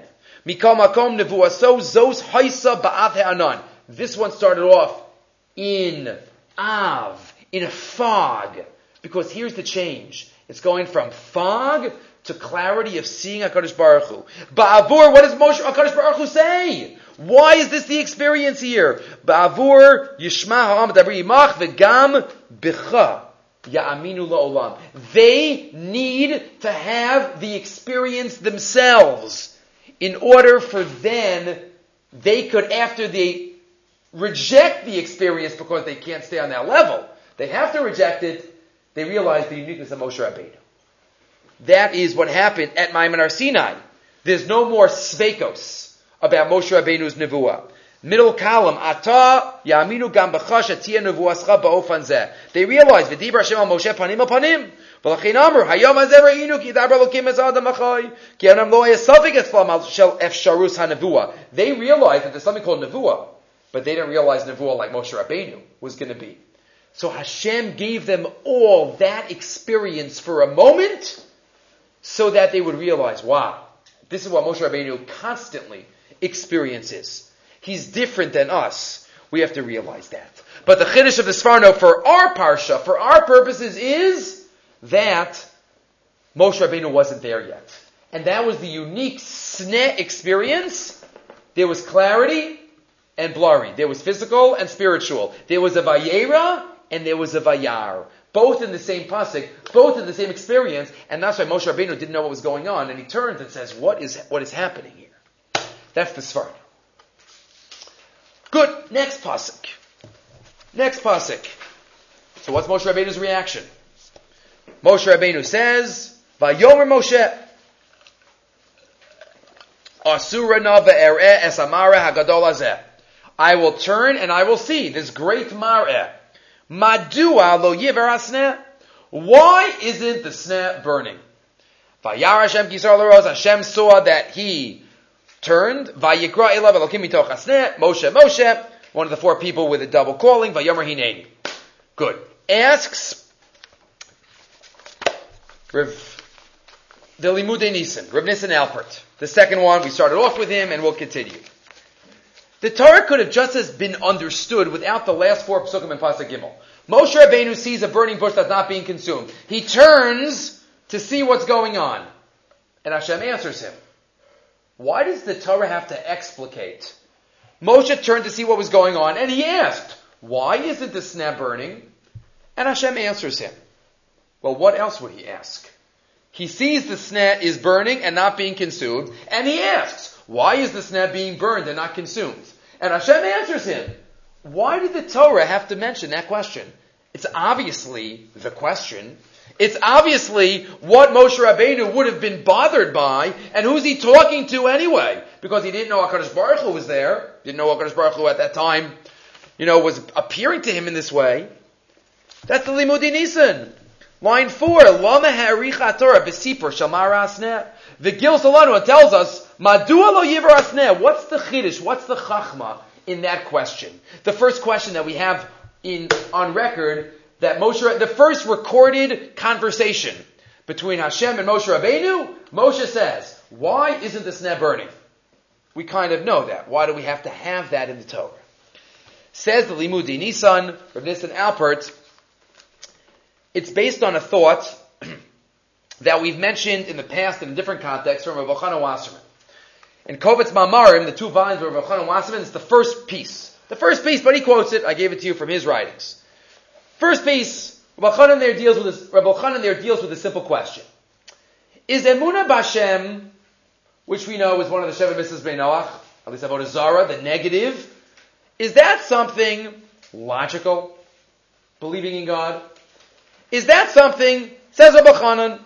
Mikal Nevuaso Zos Haisa Ba'av He'anan. This one started off in Av, in a fog. Because here's the change. It's going from fog to clarity of seeing HaKadosh Baruch Hu. Ba'avur, what does Moshe HaKadosh Baruch Hu say? Why is this the experience here? Ba'avur yishma ha'am dabri v'gam b'cha ya'aminu la'olam. They need to have the experience themselves in order for then they could, after they reject the experience because they can't stay on that level, they have to reject it. They realize the uniqueness of Moshe Rabbeinu. That is what happened at Ma'amad Sinai. There's no more svekos about Moshe Rabbeinu's nevuah. Middle column, Ata Yaminu Gam B'chash Atia Nevuascha Ba'ofan Zeh. They realized V'dibra Hashem al Moshe Panim al Panim. ולכן אמר, היום הזה ראינו כי דבר אלוקים את האדם החי. כי אדם לא היה ספק אצלם של אפשרוס הנבואה. They realized that there's something called nevuah, but they didn't realize nevuah like Moshe Rabbeinu was going to be. So Hashem gave them all that experience for a moment so that they would realize, wow, this is what Moshe Rabbeinu constantly experiences. He's different than us. We have to realize that. But the Chiddush of the Sforno for our Parsha, for our purposes, is that Moshe Rabbeinu wasn't there yet. And that was the unique Sne experience. There was clarity and blurry. There was physical and spiritual. There was a Vayera and there was a Vayar. Both in the same pasuk, both in the same experience, and that's why Moshe Rabbeinu didn't know what was going on, and he turns and says, "What is what is happening here?" That's the Sfar. Good. Next pasuk. Next pasuk. So what's Moshe Rabbeinu's reaction? Moshe Rabbeinu says, "Vayomer Moshe." I will turn and I will see this great mareh. Madua lo yiver asneh. Why isn't the snare burning? Vayar Hashem kisar. Hashem saw that he turned. Vayikra. Moshe, Moshe. One of the four people with a double calling. Vayomer. Good. Asks Rav the Limude Nisan, Rav Nisan Alpert. The second one, we started off with him and we'll continue. The Torah could have just as been understood without the last four psukim in Pasuk Gimel. Moshe Rabbeinu sees a burning bush that's not being consumed. He turns to see what's going on. And Hashem answers him. Why does the Torah have to explicate? Moshe turned to see what was going on and he asked, why isn't the sneh burning? And Hashem answers him. Well, what else would he ask? He sees the sneh is burning and not being consumed, and he asks, why is the sneh being burned and not consumed? And Hashem answers him. Why did the Torah have to mention that question? It's obviously the question. It's obviously what Moshe Rabbeinu would have been bothered by, and who's he talking to anyway? Because he didn't know HaKadosh Baruch Hu was there, didn't know HaKadosh Baruch Hu at that time, you know, was appearing to him in this way. That's the Limudi Nisan. Line four, Lama Haricha Torah Besipur Shamara Asneh. The Gil Solano tells us, Madua lo yivar asneh. What's the chiddush? What's the chachma in that question? The first question that we have in on record that Moshe, the first recorded conversation between Hashem and Moshe Rabbeinu, Moshe says, "Why isn't the sneh burning?" We kind of know that. Why do we have to have that in the Torah? Says the Limudi Nisan, from Nisan Alpert, it's based on a thought that we've mentioned in the past in a different context from Rav Chanan Wasserman. In Kovetz Mamarim, the two volumes of Rav Chanan Wasserman, it's the first piece. The first piece, but he quotes it, I gave it to you from his writings. First piece, Rav Chanan there deals with this, Rabbi there deals with a simple question. Is Emuna Bashem, which we know is one of the Sheva Mitzvahs Bnei Noach, at least about Zara, the negative, is that something logical? Believing in God? Is that something, says Rabbi Chanan,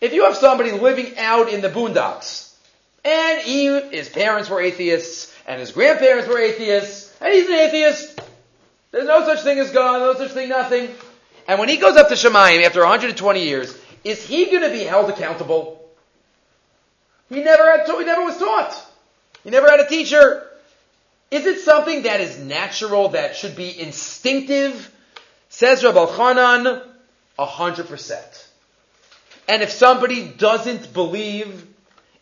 if you have somebody living out in the boondocks, and he, his parents were atheists, and his grandparents were atheists, and he's an atheist, there's no such thing as God, no such thing, nothing. And when he goes up to Shemayim after 120 years, is he going to be held accountable? He never had, he never was taught. He never had a teacher. Is it something that is natural, that should be instinctive? Says Rabbi hundred percent. And if somebody doesn't believe,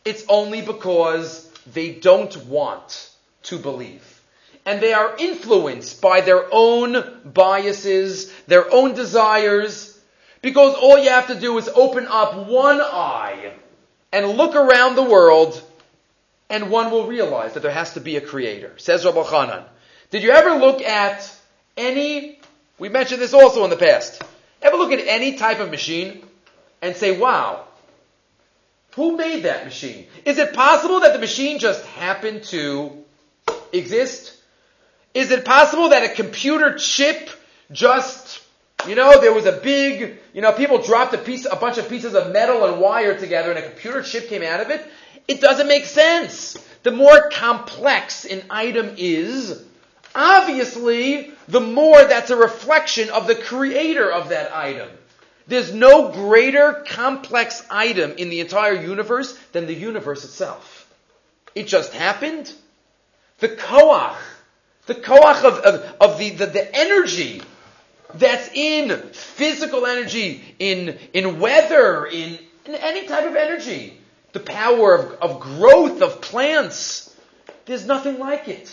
it's only because they don't want to believe. And they are influenced by their own biases, their own desires, because all you have to do is open up one eye and look around the world, and one will realize that there has to be a creator. Says Rabbi Chanan. Did you ever look at any, we mentioned this also in the past, ever look at any type of machine and say, wow, who made that machine? Is it possible that the machine just happened to exist? Is it possible that a computer chip just, you know, there was a big, you know, people dropped a piece, a bunch of pieces of metal and wire together and a computer chip came out of it? It doesn't make sense. The more complex an item is, obviously, the more that's a reflection of the creator of that item. There's no greater complex item in the entire universe than the universe itself. It just happened. The koach, the koach of, of, of the, the, the energy that's in physical energy, in, in weather, in, in any type of energy, the power of, of growth of plants, there's nothing like it.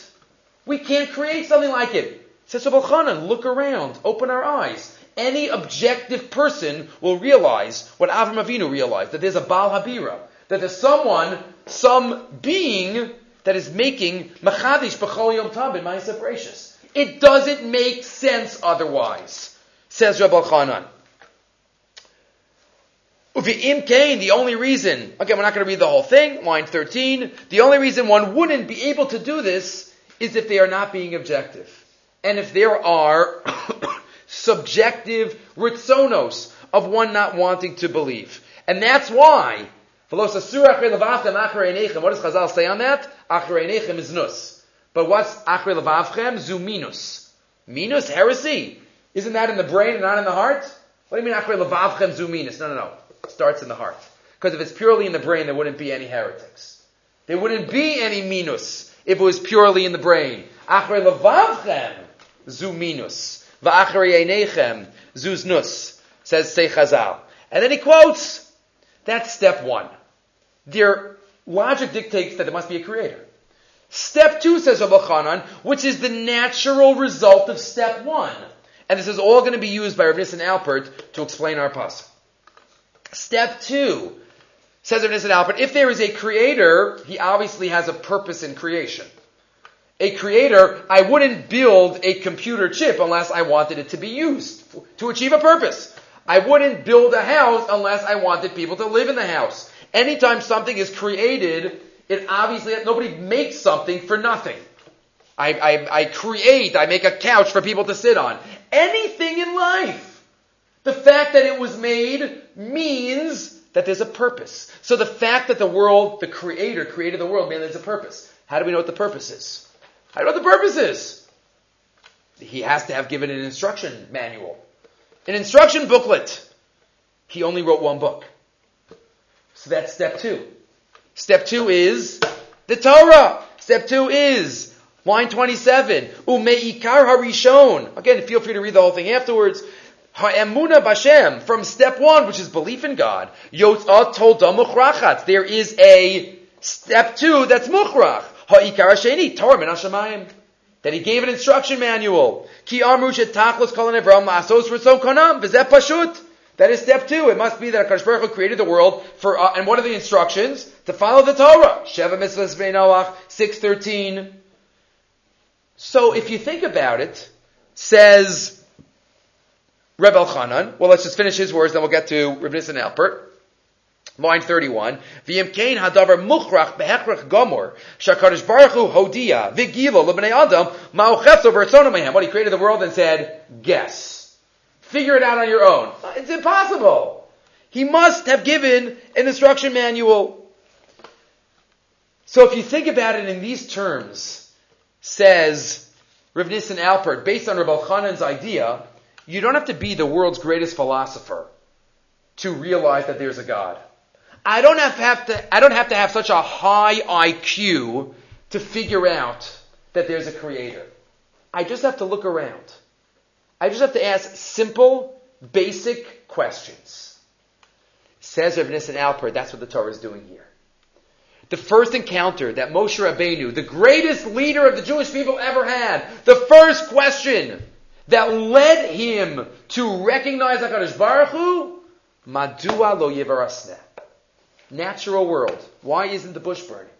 We can't create something like it. Says Chanan, look around, open our eyes any objective person will realize what Avram Avinu realized, that there's a Baal Habira, that there's someone, some being that is making Machadish B'chol Yom Tov in Ma'aseh Bereshis. It doesn't make sense otherwise, says Rabbi Chanan. Uvi'im Kain, the only reason, okay, we're not going to read the whole thing, line 13, the only reason one wouldn't be able to do this is if they are not being objective. And if there are subjective ritzonos of one not wanting to believe. And that's why, what does Chazal say on that? Achrei is nus. But what's achrei levavchem? Zuminus. Minus, heresy. Isn't that in the brain and not in the heart? What do you mean achrei levavchem zuminus? No, no, no. It starts in the heart. Because if it's purely in the brain, there wouldn't be any heretics. There wouldn't be any minus if it was purely in the brain. Achrei levavchem zuminus. Va'achari einechem zuznus, says Say Chazal. And then he quotes, that's step one. Their logic dictates that there must be a creator. Step two, says Rabbi Chanan, which is the natural result of step one. And this is all going to be used by Rav Nissen Alpert to explain our puzzle. Step two, says Rav Nissen Alpert, if there is a creator, he obviously has a purpose in creation a creator, I wouldn't build a computer chip unless I wanted it to be used to achieve a purpose. I wouldn't build a house unless I wanted people to live in the house. Anytime something is created, it obviously, nobody makes something for nothing. I, I, I create, I make a couch for people to sit on. Anything in life The fact that it was made means that there's a purpose. So the fact that the world, the creator created the world, means there's a purpose. How do we know what the purpose is? How do we know what the purpose is? He has to have given an instruction manual, an instruction booklet. He only wrote one book. So that's step two. Step two is the Torah. Step two is line 27. Umeikar harishon. Again, feel free to read the whole thing afterwards. Ha'emuna bashem, from step one, which is belief in God. Yotzat tolda muchrachat. There is a step two that's muchrach. Ha'ikar hasheni, Torah min hashamayim. That he gave an instruction manual. Ki amru shetachlos kol nevram la'asos r'tzon konam. V'zeh pashut. That is step two. It must be that Hakadosh Baruch Hu created the world for, uh, and what are the instructions? To follow the Torah. Sheva mitzvahs Noach, 613. So if you think about it, says Reb Elchanan. Well, let's just finish his words, then we'll get to Reb Nissen Alpert. Line 31. V'yimkein hadavar muchrach behechrach gomor shakarish baruch hu hodia v'gilo lebnei adam ma'ochefto v'rtzono What he created the world and said, guess. Figure it out on your own. Uh, it's impossible. He must have given an instruction manual. So if you think about it in these terms, says Rav Nissen Alpert, based on Reb Elchanan's idea, you don't have to be the world's greatest philosopher to realize that there's a God. I don't have, have to, I don't have to have such a high IQ to figure out that there's a creator. I just have to look around. I just have to ask simple, basic questions. Says Rav Nissen Alpert, that's what the Torah is doing here. The first encounter that Moshe Rabbeinu, the greatest leader of the Jewish people ever had, the first question that led him to recognize HaKadosh Baruch Hu, Madua lo yevarasne. Natural world. Why isn't the bush burning?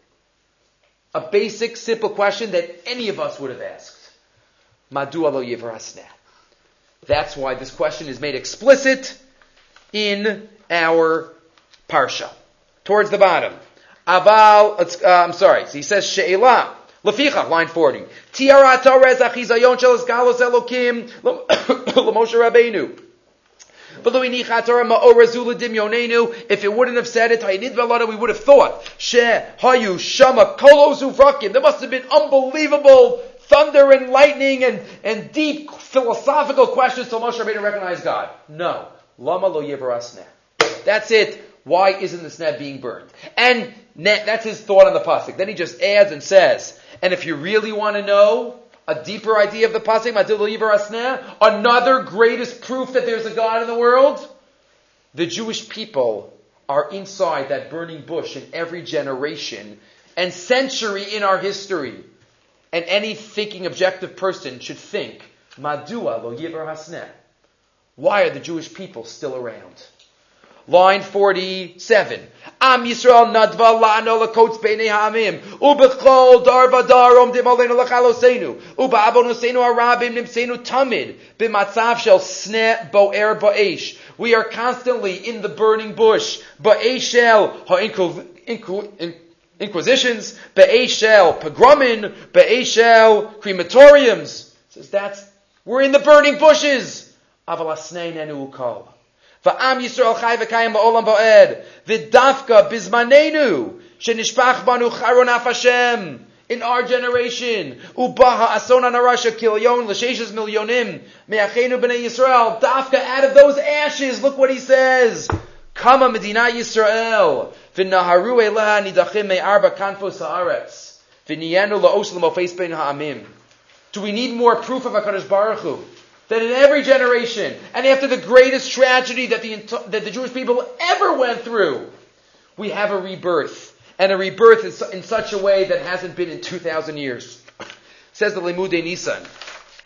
A basic, simple question that any of us would have asked. Madua lo yevarasne. That's why this question is made explicit in our parsha. Towards the bottom. Aval, uh, I'm sorry. So he says she'elah. Leficha, line 40. Tiara Torres achizayon shel esgalos elokim l'Moshe Rabbeinu. If it wouldn't have said it, we would have thought. There must have been unbelievable thunder and lightning and, and deep philosophical questions to Moshe Rabbeinu recognize God. No. Lama lo That's it. Why isn't the sneh being burned? And that's his thought on the pasuk. Then he just adds and says, and if you really want to know a deeper idea of the pasuk, another greatest proof that there's a God in the world, the Jewish people are inside that burning bush in every generation and century in our history. And any thinking objective person should think, Madua lo yivar hasneh. Why are the Jewish people still around? Line 47. Am Yisrael nadva la'ano lakotz b'nei ha'amim. Ubechol dar v'darom dim aleinu l'chalosenu. Uba'avonusenu arabim nimsenu tamid. B'matzav shel sne bo'er ba'esh. We are constantly in the burning bush. Ba'eshel ha'inquisitions. Ba'eshel pogromin. Ba'eshel crematoriums. Says that's, we're in the burning bushes. In our generation. Ubaha asona narasha kilyon l'sheishes milyonim. Me'achenu b'nei Yisrael. Dafka out of those ashes. Look what he says. Kama medina Yisrael. Do we need more proof of HaKadosh Baruch Hu? that in every generation, and after the greatest tragedy that the, that the Jewish people ever went through, we have a rebirth. And a rebirth in such a way that hasn't been in 2,000 years. Says the Limude Nisan.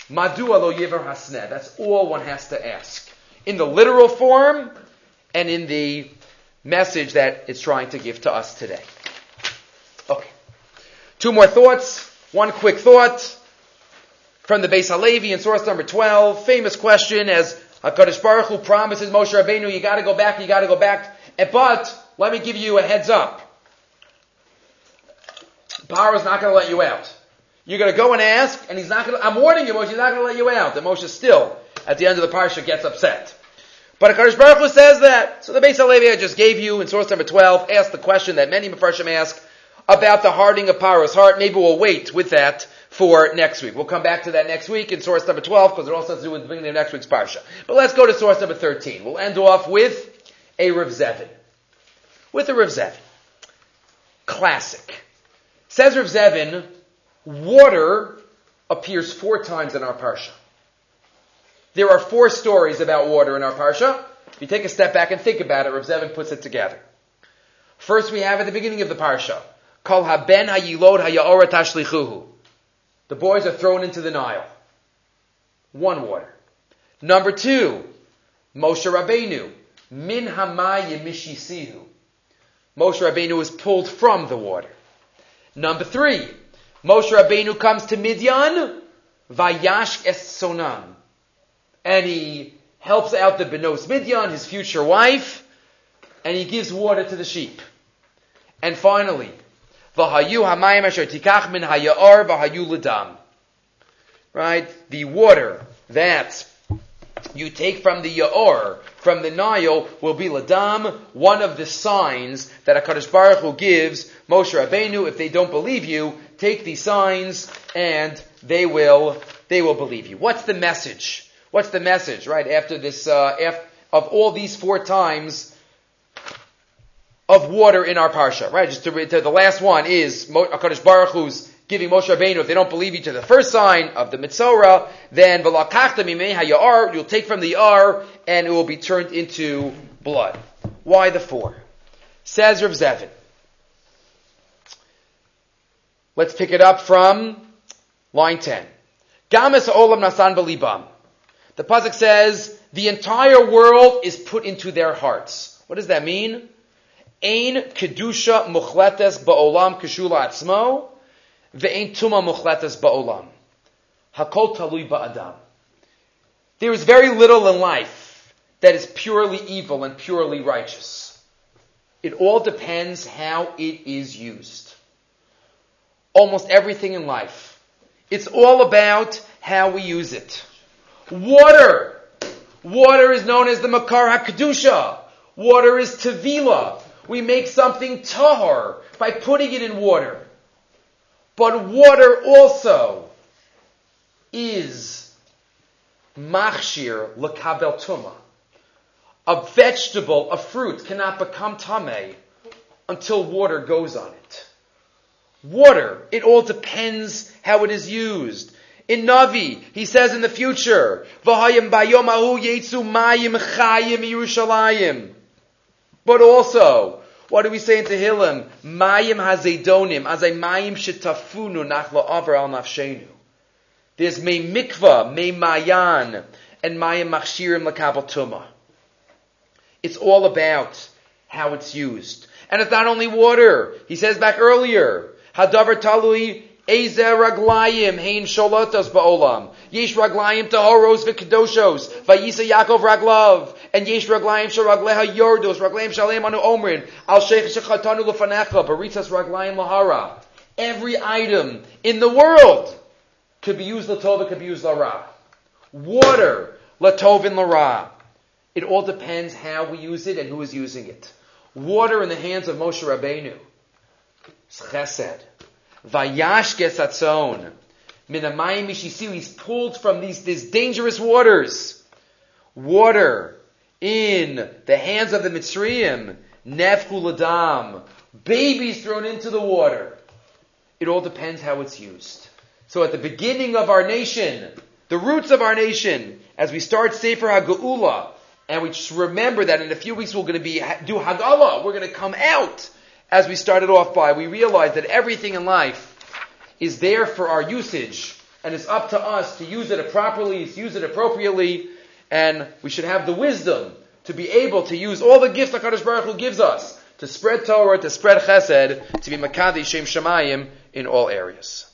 Madua lo yever hasneh. That's all one has to ask. In the literal form, and in the message that it's trying to give to us today. Okay. Two more thoughts. One quick thought from the Beis Halevi in source number 12. Famous question as HaKadosh Baruch Hu promises Moshe Rabbeinu, you gotta go back, you gotta go back. Eh, but, let me give you a heads up. Paro is not gonna let you out. You're gonna go and ask, and he's not gonna, I'm warning you, Moshe, he's not gonna let you out. And Moshe still, at the end of the parsha, gets upset. But HaKadosh Baruch Hu says that. So the Beis Halevi I just gave you in source number 12 asked the question that many Mepharshim ask about the hardening of Paro's heart. Maybe we'll wait with that for next week. We'll come back to that next week in source number 12 because it also has to do with the beginning of next week's Parsha. But let's go to source number 13. We'll end off with a Rav Zevin. With a Rav Zevin. Classic. Says Rav Zevin, water appears four times in our Parsha. There are four stories about water in our Parsha. If you take a step back and think about it, Rav Zevin puts it together. First we have at the beginning of the Parsha, Kol haben hayilod haya'ora tashlichuhu. The boys are thrown into the Nile. One water. Number two, Moshe Rabbeinu, min hamayim mishisihu. Moshe Rabbeinu is pulled from the water. Number three, Moshe Rabbeinu comes to Midian, vayash es sonam and he helps out the Benos Midian, his future wife, and he gives water to the sheep. And finally. Right? The water that you take from the Yaor, from the Nile, will be Ladam, one of the signs that HaKadosh Baruch Hu gives Moshe Rabbeinu. If they don't believe you, take these signs and they will, they will believe you. What's the message? What's the message, right? After this, uh, after, of all these four times of water in our parsha, right? Just to, to the last one is Hakadosh Baruch Hu's giving Moshe Rabbeinu. If they don't believe you to the first sign of the Mitzorah, then hayar, you'll take from the ar and it will be turned into blood. Why the four? Says Rav Zevin. Let's pick it up from line ten. Gamas olam nasan b'libam. The pasuk says the entire world is put into their hearts. What does that mean? Ein kedusha muchletes ba'olam kishula atzmo, ve'ein tuma muchletes ba'olam. Hakol talui ba'adam. There is very little in life that is purely evil and purely righteous. It all depends how it is used. Almost everything in life. It's all about how we use it. Water. Water is known as the Makar HaKadusha. Water is Tevila. We make something tahar by putting it in water. But water also is machshir lekabel tuma. A vegetable, a fruit cannot become tame until water goes on it. Water, it all depends how it is used. In Navi, he says in the future. But also, what do we say in Tehillim? Mayim hazedonim, azay mayim shetafunu nachla aver al nafshenu. There's may mikva, may mayan, and mayim machshirim lakabal. It's all about how it's used. And it's not only water. He says back earlier, Hadavar talui Ezer raglayim hein sholotos ba'olam. Yesh raglayim tahoros v'kedoshos. Vayisa Yaakov raglav. And yesh raglayim sharagleha yordos. Raglayim shalem anu omrin. Al cheit shechatanu lefanecha. Baritzas raglayim lahara. Every item in the world could be used latova, could be used lara. Water, latov and lara. It all depends how we use it and who is using it. Water in the hands of Moshe Rabbeinu. Chesed. Vayash gesatzon. Minamayim mishisiu. He's pulled from these, these dangerous waters. Water in the hands of the Mitzrayim. Nefku ladam. Babies thrown into the water. It all depends how it's used. So at the beginning of our nation, the roots of our nation, as we start Sefer HaGeula, and we just remember that in a few weeks we're going to be do Hagala. We're going to come out as we started off by, we realize that everything in life is there for our usage, and it's up to us to use it properly, to use it appropriately, and we should have the wisdom to be able to use all the gifts that Kadosh Baruch Hu gives us to spread Torah, to spread Chesed, to be Makadi Shem Shemayim in all areas.